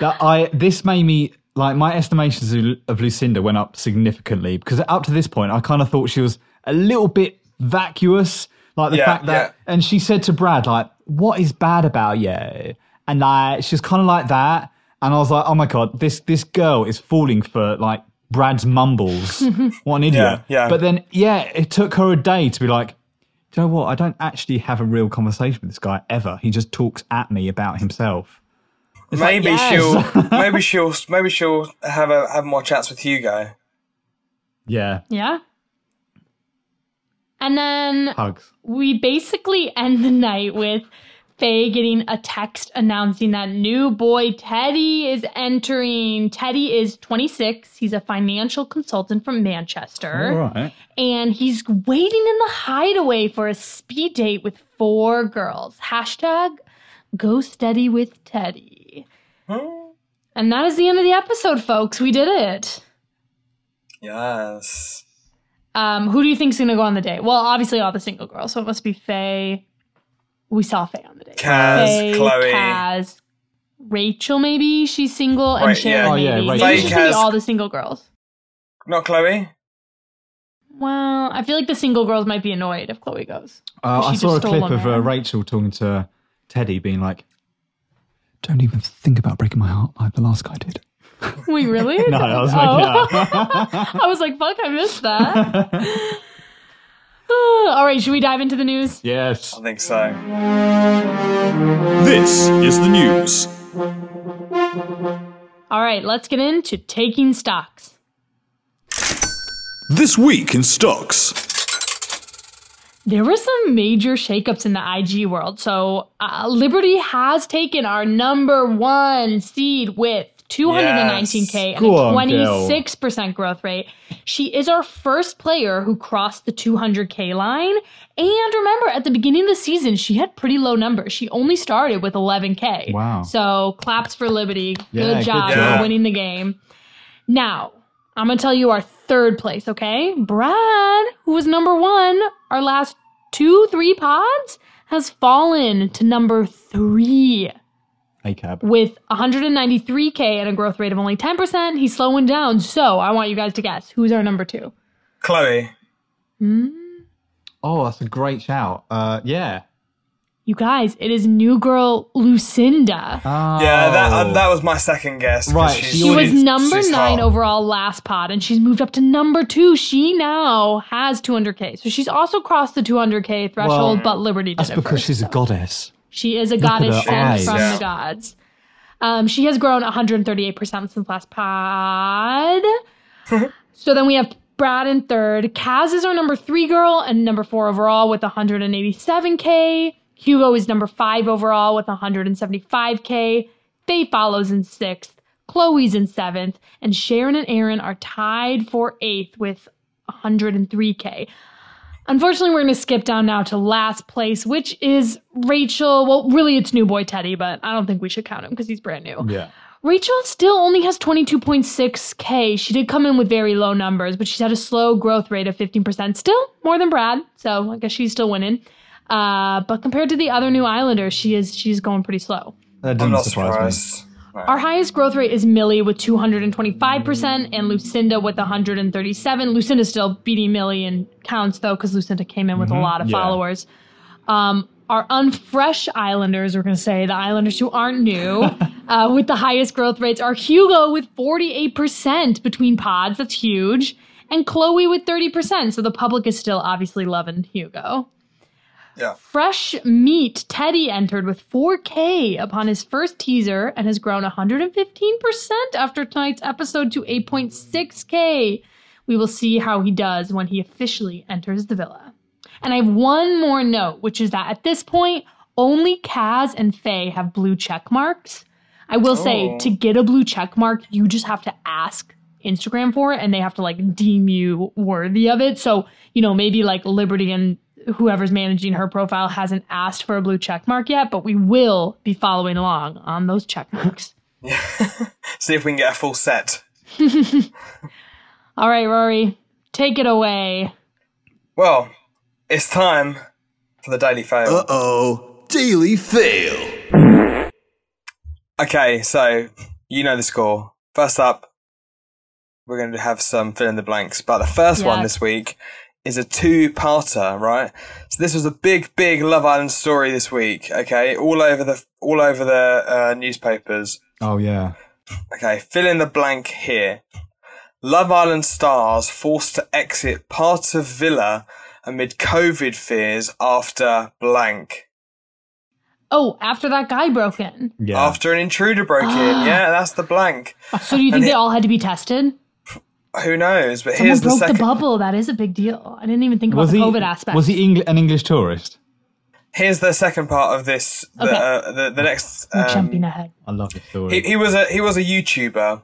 That I this made me like my estimations of, Lucinda went up significantly because up to this point I kind of thought she was a little bit vacuous, like the Yeah, fact that, and she said to Brad like, "What is bad about you?" And like she was kind of like that, and I was like, "Oh my god, this this girl is falling for like Brad's mumbles. what an idiot!" Yeah, yeah. But then yeah, it took her a day to be like. Do you know what? I don't actually have a real conversation with this guy ever. He just talks at me about himself. It's like, Maybe yes. she'll, maybe she'll, maybe she'll have a have more chats with Hugo. Yeah, Yeah. And then hugs. we basically end the night with Faye getting a text announcing that new boy Teddy is entering. Teddy is 26. He's a financial consultant from Manchester. All right. And he's waiting in the hideaway for a speed date with four girls. Hashtag go steady with Teddy. And that is the end of the episode, folks. We did it. Yes. Um, who do you think's gonna go on the date? Well, obviously all the single girls, so it must be Faye. We saw Faye on the date. Kaz, Faye, Chloe. Kaz, Rachel, maybe she's single, and Right, Sharon, yeah. Oh, yeah, maybe. Rachel. Maybe it's just gonna be Kaz. all the single girls. Not Chloe. Well, I feel like the single girls might be annoyed if Chloe goes. Uh, I saw a clip one of uh. Rachel talking to Teddy, being like, "Don't even think about breaking my heart like the last guy did." Wait, really? No, I was Oh. making I was like, fuck, I missed that. all right, should we dive into the news? yes. I think so. This is the news. All right, let's get into taking stocks. This week in stocks. There were some major shakeups in the IG world. So, uh, Liberty has taken our number one seed with 219K and a 26% growth rate. She is our first player who crossed the 200K line. And remember, at the beginning of the season, she had pretty low numbers. She only started with 11K. Wow. So, claps for Liberty. Yeah, good good job job. for winning the game. Now, I'm going to tell you our third place, okay? Brad, who was number one, our last two, three pods, has fallen to number three A cab. with 193K and a growth rate of only 10%. He's slowing down. So I want you guys to guess who's our number two? Chloe. Oh, that's a great shout. Uh, yeah. You guys, it is new girl Lucinda. Oh. Yeah, that uh, that was my second guess. Right, she's- she She was she's- number she's nine hot. overall last pod, and she's moved up to number two. She now has 200k, so she's also crossed the 200k threshold. Well, but Liberty did That's it because first, she's a goddess. She is a at goddess sent from Yeah. the gods. Um, she has grown 138% since last pod. so then we have Brad in third. Kaz is our number three girl and number four overall with 187k. Hugo is number five overall with 175k. Faye follows in sixth. Chloe's in seventh. And Sharon and Aaron are tied for eighth with 103k. Unfortunately, we're going to skip down now to last place, which is Rachel. Well, really, it's new boy Teddy, but I don't think we should count him because he's brand new. Yeah. Rachel still only has 22.6K. She did come in with very low numbers, but she's had a slow growth rate of 15%. Still more than Brad, so I guess she's still winning. Uh, but compared to the other new Islanders, she is she's going pretty slow. That I'm doesn't not surprise surprised. Our highest growth rate is Millie with 225% and Lucinda with 137. Lucinda's still beating Millie in counts though, because Lucinda came in with a lot of yeah. followers. Um, our unfresh Islanders, we're going to say the Islanders who aren't new, Uh, with the highest growth rates are Hugo with 48% between pods. That's huge. And Chloe with 30%. So the public is still obviously loving Hugo. Yeah. Fresh Meat Teddy entered with 4K upon his first teaser and has grown 115% after tonight's episode to 8.6K. We will see how he does when he officially enters the villa. And I have one more note, which is that at this point, only Kaz and Faye have blue check marks. I will say Oh. to get a blue check mark, you just have to ask Instagram for it and they have to like deem you worthy of it. So, you know, maybe like Liberty and whoever's managing her profile hasn't asked for a blue check mark yet, but we will be following along on those check marks. See if we can get a full set. All right, Rory, take it away. Well, it's time for the daily fail. Uh oh. Daily fail. Okay, so you know the score. First up, we're going to have some fill in the blanks, but the first one this week is a two-parter, right? So this was a big, big Love Island story this week. Okay, all over the all over the uh, newspapers. Oh yeah. Okay, fill in the blank here. Love Island stars forced to exit part of villa amid COVID fears after blank. Oh, after that guy broke in. Yeah. After an intruder broke in. Yeah, that's the blank. So do you think And they it- all had to be tested? Who knows? But Someone here's broke the, second. bubble. That is a big deal. I didn't even think about was the he COVID aspect. was he Engl- an English tourist? Here's the second part of this. The Okay. uh, the, the next. We're um, jumping ahead. I love this story. he, he was a he was a YouTuber.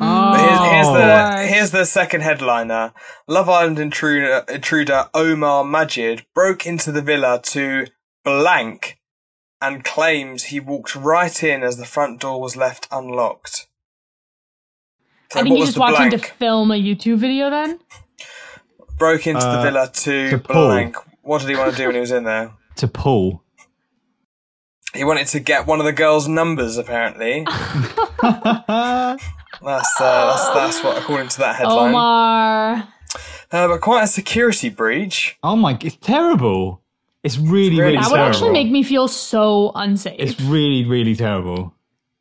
oh, here's, here's the here's the second headliner. Love Island intruder intruder Omar Majid broke into the villa to blank and claims he walked right in as the front door was left unlocked. So I think what he was just the walked in to film a YouTube video then. broke into the Uh, villa to, to pull. blank. What did he want to do when he was in there? to pull. He wanted to get one of the girls' numbers, apparently. that's, uh, that's that's what according to that headline. Omar. Uh, but quite a security breach. Oh my! It's terrible. It's really, Really really That would actually make me feel so unsafe. It's really, really terrible.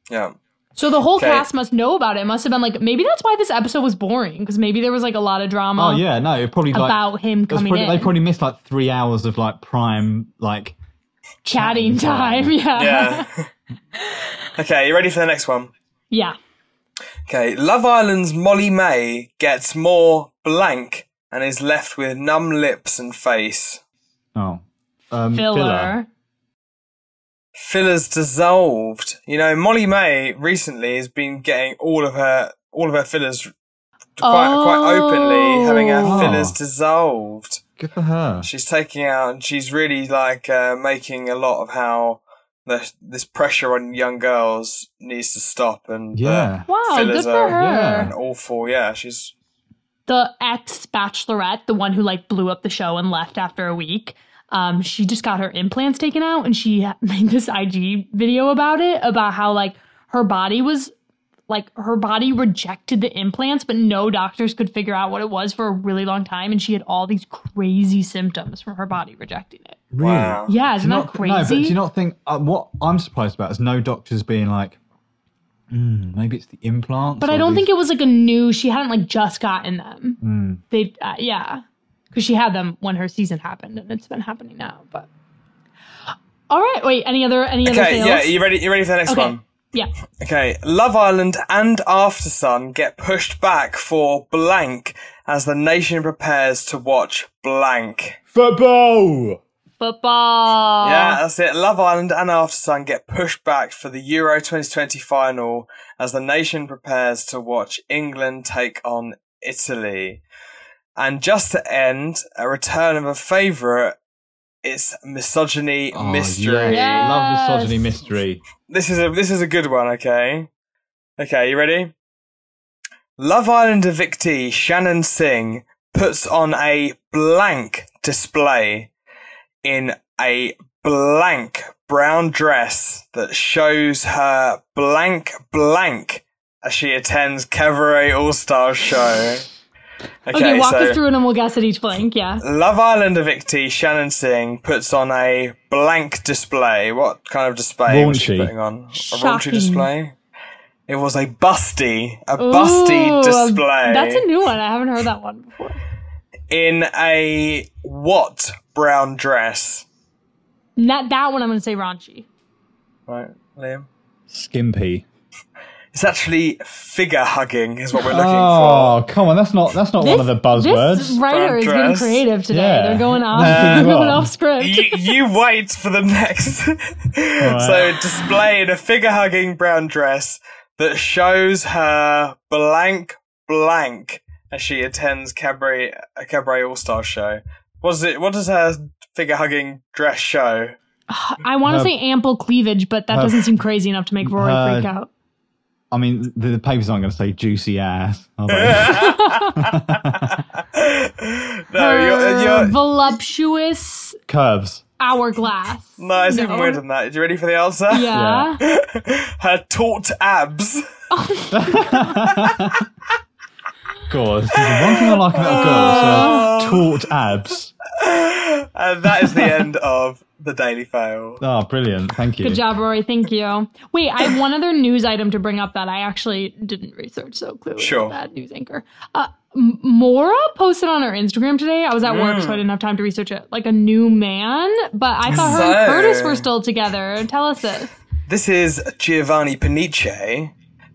Yeah. So the whole Okay. cast must know about it. It must have been like maybe that's why this episode was boring because maybe there was like a lot of drama. Oh yeah, no, it probably like About him coming probably, They probably missed like three hours of like prime like chatting Chatting time. Yeah. Yeah. okay, you ready for the next one? Yeah. Okay, Love Island's Molly-Mae gets more blank and is left with numb lips and face. oh um, Filler. Fillers dissolved. You know, Molly-Mae recently has been getting all of her all of her fillers quite quite openly having her Oh. fillers dissolved. Good for her. She's taking out and she's really like uh, making a lot of how the, this pressure on young girls needs to stop and uh, Yeah. Wow, fillers good for are her. Yeah. an awful yeah she's The ex bachelorette, the one who like blew up the show and left after a week. Um, she just got her implants taken out and she made this IG video about it about how like her body was like her body rejected the implants, but no doctors could figure out what it was for a really long time, and she had all these crazy symptoms from her body rejecting it. Really? Wow. Yeah, Do isn't you that crazy? No, but do you not think uh, what I'm surprised about is no doctors being like, mm, maybe it's the implants. But I don't these- think it was like a new. She hadn't like just gotten them. Mm. They, uh, yeah, because she had them when her season happened, and it's been happening now. But all right, wait. Any other? Any other? okay fails? yeah you ready you ready for the next Okay. one Yeah. okay Love Island and After Sun get pushed back for blank as the nation prepares to watch blank football. Football. Yeah, that's it. Love Island and After Sun get pushed back for the Euro 2020 final as the nation prepares to watch England take on Italy. And just to end, a return of a favourite. It's misogyny Oh, mystery. yes. Love misogyny mystery. This is a this is a good one. Okay, okay, you ready? Love Island evictee Shannon Singh puts on a blank display in a blank brown dress that shows her blank blank as she attends Cabaret All Stars show. Okay, walk so us through it and we'll guess at each blank. Yeah. Love Island evictee Shannon Singh puts on a blank display. What kind of display was she Raunchy. putting on? A Shocking. raunchy display? It was a busty, a busty Ooh, display. That's a new one. I haven't heard that one before. in a what brown dress? Not that one. I'm going to say raunchy. Right, Liam. Skimpy. It's actually figure hugging, is what we're looking oh, for. Oh, come on. That's not that's not one of the buzzwords. This writer is getting creative today. Yeah. They're going off. Nah. They're going off script. You, you wait for the next. so, display in a figure hugging brown dress that shows her blank blank as she attends cabaret a cabaret all star show. What does it? What does her figure hugging dress show? I want to say ample cleavage, but that her- doesn't seem crazy enough to make Rory her- freak out. I mean, the, the papers aren't going to say juicy ass. Are they? No, you're, Her you're voluptuous Curves. hourglass. no, it's even No. weirder than that. Are you ready for the answer? Yeah. her taut abs. God, the one thing I like about girls are oh. taut abs. And that is the end of the Daily Fail. Oh, brilliant. Thank you. Good job, Rory. Thank you. Wait, I have one other news item to bring up that I actually didn't research so clearly. Sure. That news anchor. Uh, Maura posted on her Instagram today. I was at work, so I didn't have time to research it. Like a new man, but I thought her and Curtis were still together. Tell us this. This is Giovanni Pernice,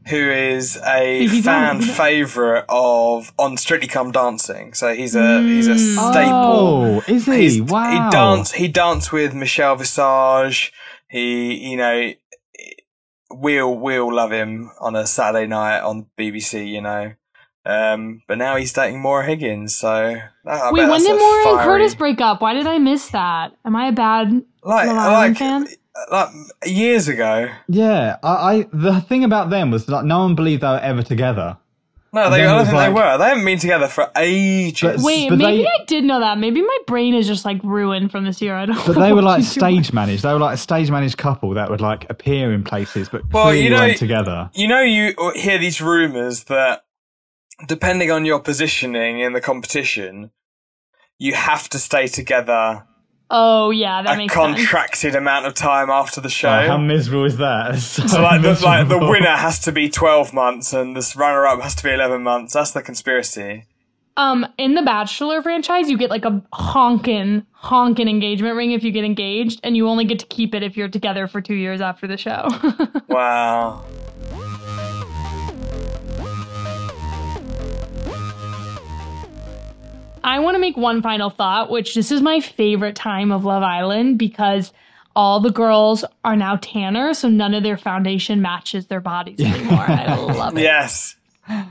who is a He's fan on- favorite of on Strictly Come Dancing. So he's a he's a staple. Oh, is he? He's- wow. He dance. He danced with Michelle Visage. He, you know, we'll we'll love him on a Saturday night on BBC. You know, um, but now he's dating Maura Higgins. So I Wait, when did a Maura and Curtis break up? Why did I miss that? Am I a bad Like Love like Island fan? Like years ago. Yeah, I, I. The thing about them was like no one believed they were ever together. No, they, I don't was think they were. They haven't been together for ages. But- Wait, but maybe they- I did know that. Maybe my brain is just like ruined from this year. I don't. But they were like what to do. stage managed. They were like a stage managed couple that would like appear in places, but Well, clearly you know- weren't together. you know, you hear these rumors that depending on your positioning in the competition, you have to stay together Oh yeah, that a makes sense. contracted amount of time after the show. Oh, how miserable is that? So, so like the, like the winner has to be 12 months and this runner up has to be 11 months. That's the conspiracy. Um, in the Bachelor franchise, you get like a honkin' honkin' engagement ring if you get engaged, and you only get to keep it if you're together for two years after the show. Wow. I want to make one final thought, which this is my favorite time of Love Island because all the girls are now tanner, so none of their foundation matches their bodies anymore. I love it. Yes. uh,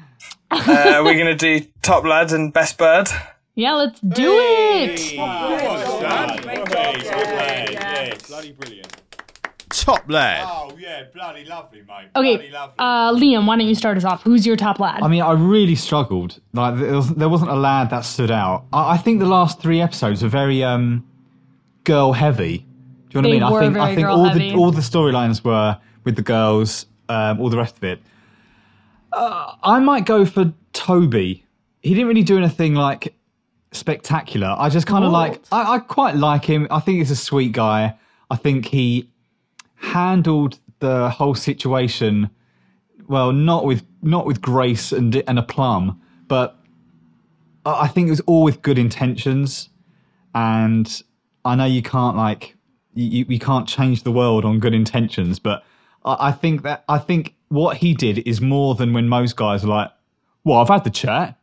we're going to do top lad and best bird. Yeah, let's do it. Bloody brilliant. Top lad. Oh yeah, bloody lovely, mate. Okay, uh, Liam, why don't you start us off? Who's your top lad? I mean, I really struggled. Like, there, was, there wasn't a lad that stood out. I, I think the last three episodes are very um, girl heavy. Do you know They what I mean? I think I think all heavy. the all the storylines were with the girls, um, all the rest of it. Uh, I might go for Toby. He didn't really do anything like spectacular. I just kind of like. I, I quite like him. I think he's a sweet guy. I think he handled the whole situation well, not with not with grace and and aplomb, but I think it was all with good intentions. And I know you can't like you, you can't change the world on good intentions, but I, I think that I think what he did is more than when most guys are like, "Well, I've had the chat,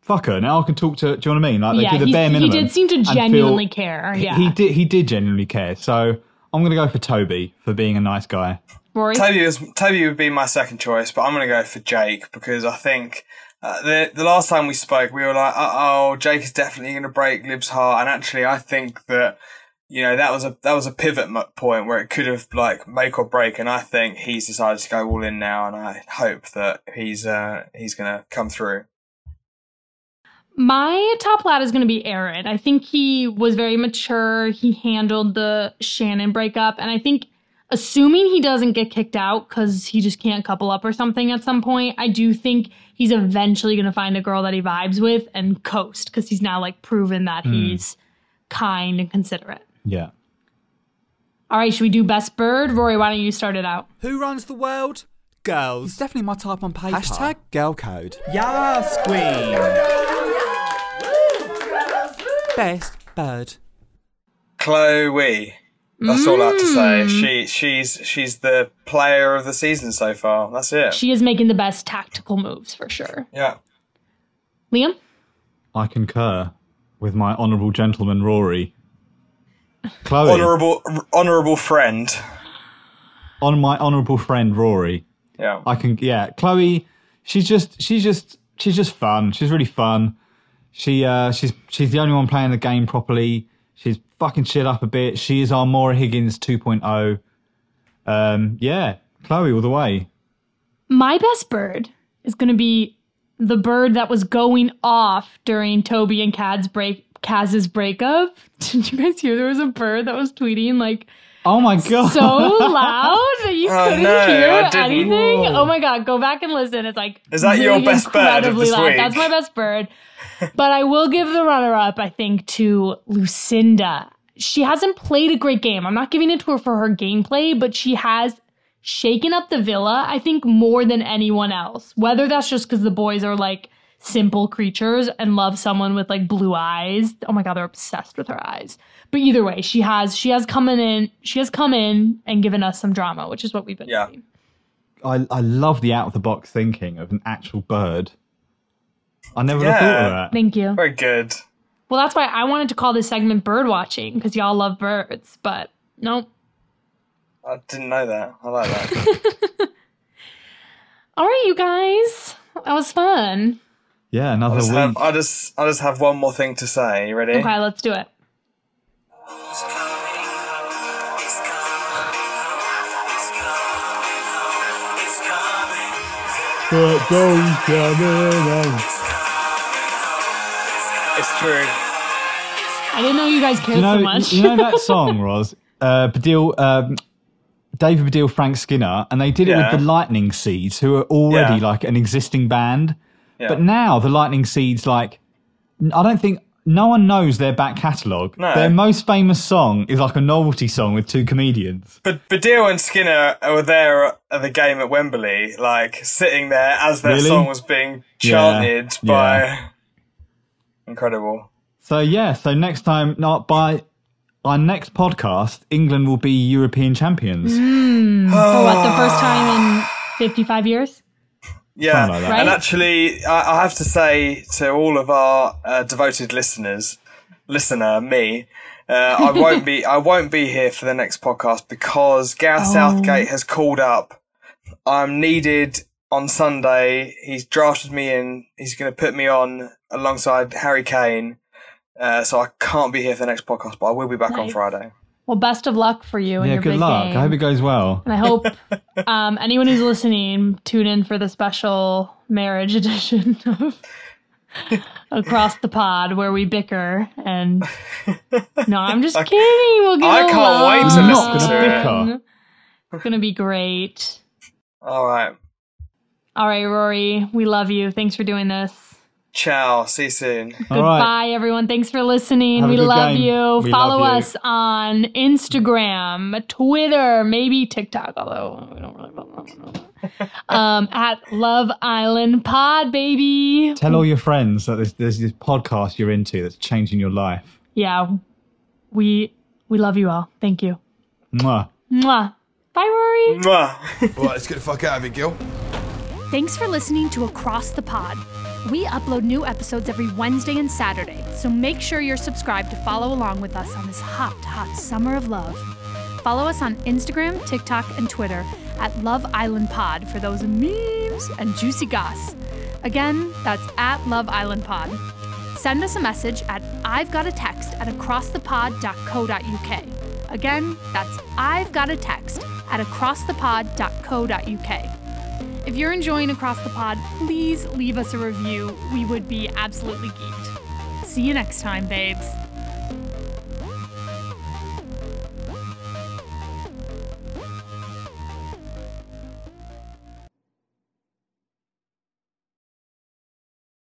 fuck her, now I can talk to." Do you know what I mean? Like yeah, they do the bare he did seem to and feel- genuinely care. he- he did. He did genuinely care. So I'm going to go for Toby for being a nice guy. Rory. Toby was Toby would be my second choice, but I'm going to go for Jake because I think uh, the the last time we spoke, we were like, oh, Jake is definitely going to break Lib's heart, and actually, I think that you know that was a that was a pivot point where it could have like make or break, and I think he's decided to go all in now, and I hope that he's uh, he's going to come through. My top lad is going to be Aaron. I think he was very mature. He handled the Shannon breakup, and I think assuming he doesn't get kicked out because he just can't couple up or something at some point, I do think he's eventually going to find a girl that he vibes with and coast because he's now like proven that Hmm. he's kind and considerate. Yeah. All right, should we do best bird? Rory, why don't you start it out? Who runs the world? Girls. It's definitely my type on paper. Hashtag girl code. Yes, queen. Best bird. Chloe. That's all I have to say. Mm. She she's she's the player of the season so far. That's it. She is making the best tactical moves for sure. yeah. Liam? I concur with my honourable gentleman Rory. Chloe, Honorable honorable friend. on my honourable friend Rory. Yeah. I can yeah, Chloe, she's just she's just she's just fun. She's really fun. She uh she's she's the only one playing the game properly. She's fucking shit up a bit. She is our Maura Higgins 2.0. Um yeah, Chloe all the way. My best bird is going to be the bird that was going off during Toby and Kaz's break Kaz's breakup. Did you guys hear there was a bird that was tweeting like Oh my god. so loud that you Oh, couldn't no, hear I didn't. anything? Oh my god, go back and listen. It's like Is that your really best bird of this loud. week? That's my best bird. but I will give the runner up, I think, to Lucinda. She hasn't played a great game. I'm not giving it to her for her gameplay, but she has shaken up the villa, I think, more than anyone else. Whether that's just because the boys are like simple creatures and love someone with like blue eyes. Oh my god, they're obsessed with her eyes. But either way, she has she has come in she has come in and given us some drama, which is what we've been Yeah. doing. I I love the out of the box thinking of an actual bird. I never would have thought of that. Thank you. Very good. Well, that's why I wanted to call this segment bird watching because y'all love birds, but nope. I didn't know that. I like that. All right, you guys. That was fun. Yeah, I another just, week. have, I just I just have one more thing to say. You ready? Okay, let's do it. But don't coming It's true. I didn't know you guys cared you know, so much. you know that song, Roz? Uh, Baddiel, um, David Baddiel, Frank Skinner, and they did it Yeah. with the Lightning Seeds, who are already Yeah. like an existing band. Yeah. But now the Lightning Seeds, like, I don't think no one knows their back catalogue. No. Their most famous song is like a novelty song with two comedians. But Baddiel and Skinner were there at the game at Wembley, like sitting there as their Really? song was being Yeah, chanted by. yeah. Incredible. So yeah, so next time, not by our next podcast, England will be European champions. Mm, for what, the first time in 55 years? Yeah, like that. Right? and actually, I, I have to say to all of our uh, devoted listeners, listener me, uh, I won't be I won't be here for the next podcast because Gareth Oh. Southgate has called up. I'm needed on Sunday. He's drafted me in. He's going to put me on alongside Harry Kane. Uh, so I can't be here for the next podcast, but I will be back on Friday. Well, best of luck for you. Yeah, your good luck. game. I hope it goes well. And I hope um, anyone who's listening tune in for the special marriage edition of Across the Pod where we bicker and no, I'm just kidding. We'll get I can't wait to listen to it. bicker. It's gonna be great. All right. All right, Rory, we love you. Thanks for doing this. Ciao. See you soon. All right. Goodbye, everyone. Thanks for listening. Have we love game. you. We Follow love you. us on Instagram, Twitter, maybe TikTok, although we don't really know. um, at Love Island Pod, baby. Tell all your friends that there's, there's this podcast you're into that's changing your life. Yeah, we we love you all. Thank you. Mwah. Mwah. Bye, Rory. Mwah. Right, let's get the fuck out of it, Gil. Thanks for listening to Across the Pod. We upload new episodes every Wednesday and Saturday, so make sure you're subscribed to follow along with us on this hot, hot summer of love. Follow us on Instagram, TikTok, and Twitter at Love Island Pod for those memes and juicy goss. Again, that's at Love Island Pod. Send us a message at I've got a text at acrossthepod.co.uk. Again, that's I've got a text at acrossthepod.co.uk. If you're enjoying Across the Pod, please leave us a review. We would be absolutely geeked. See you next time, babes.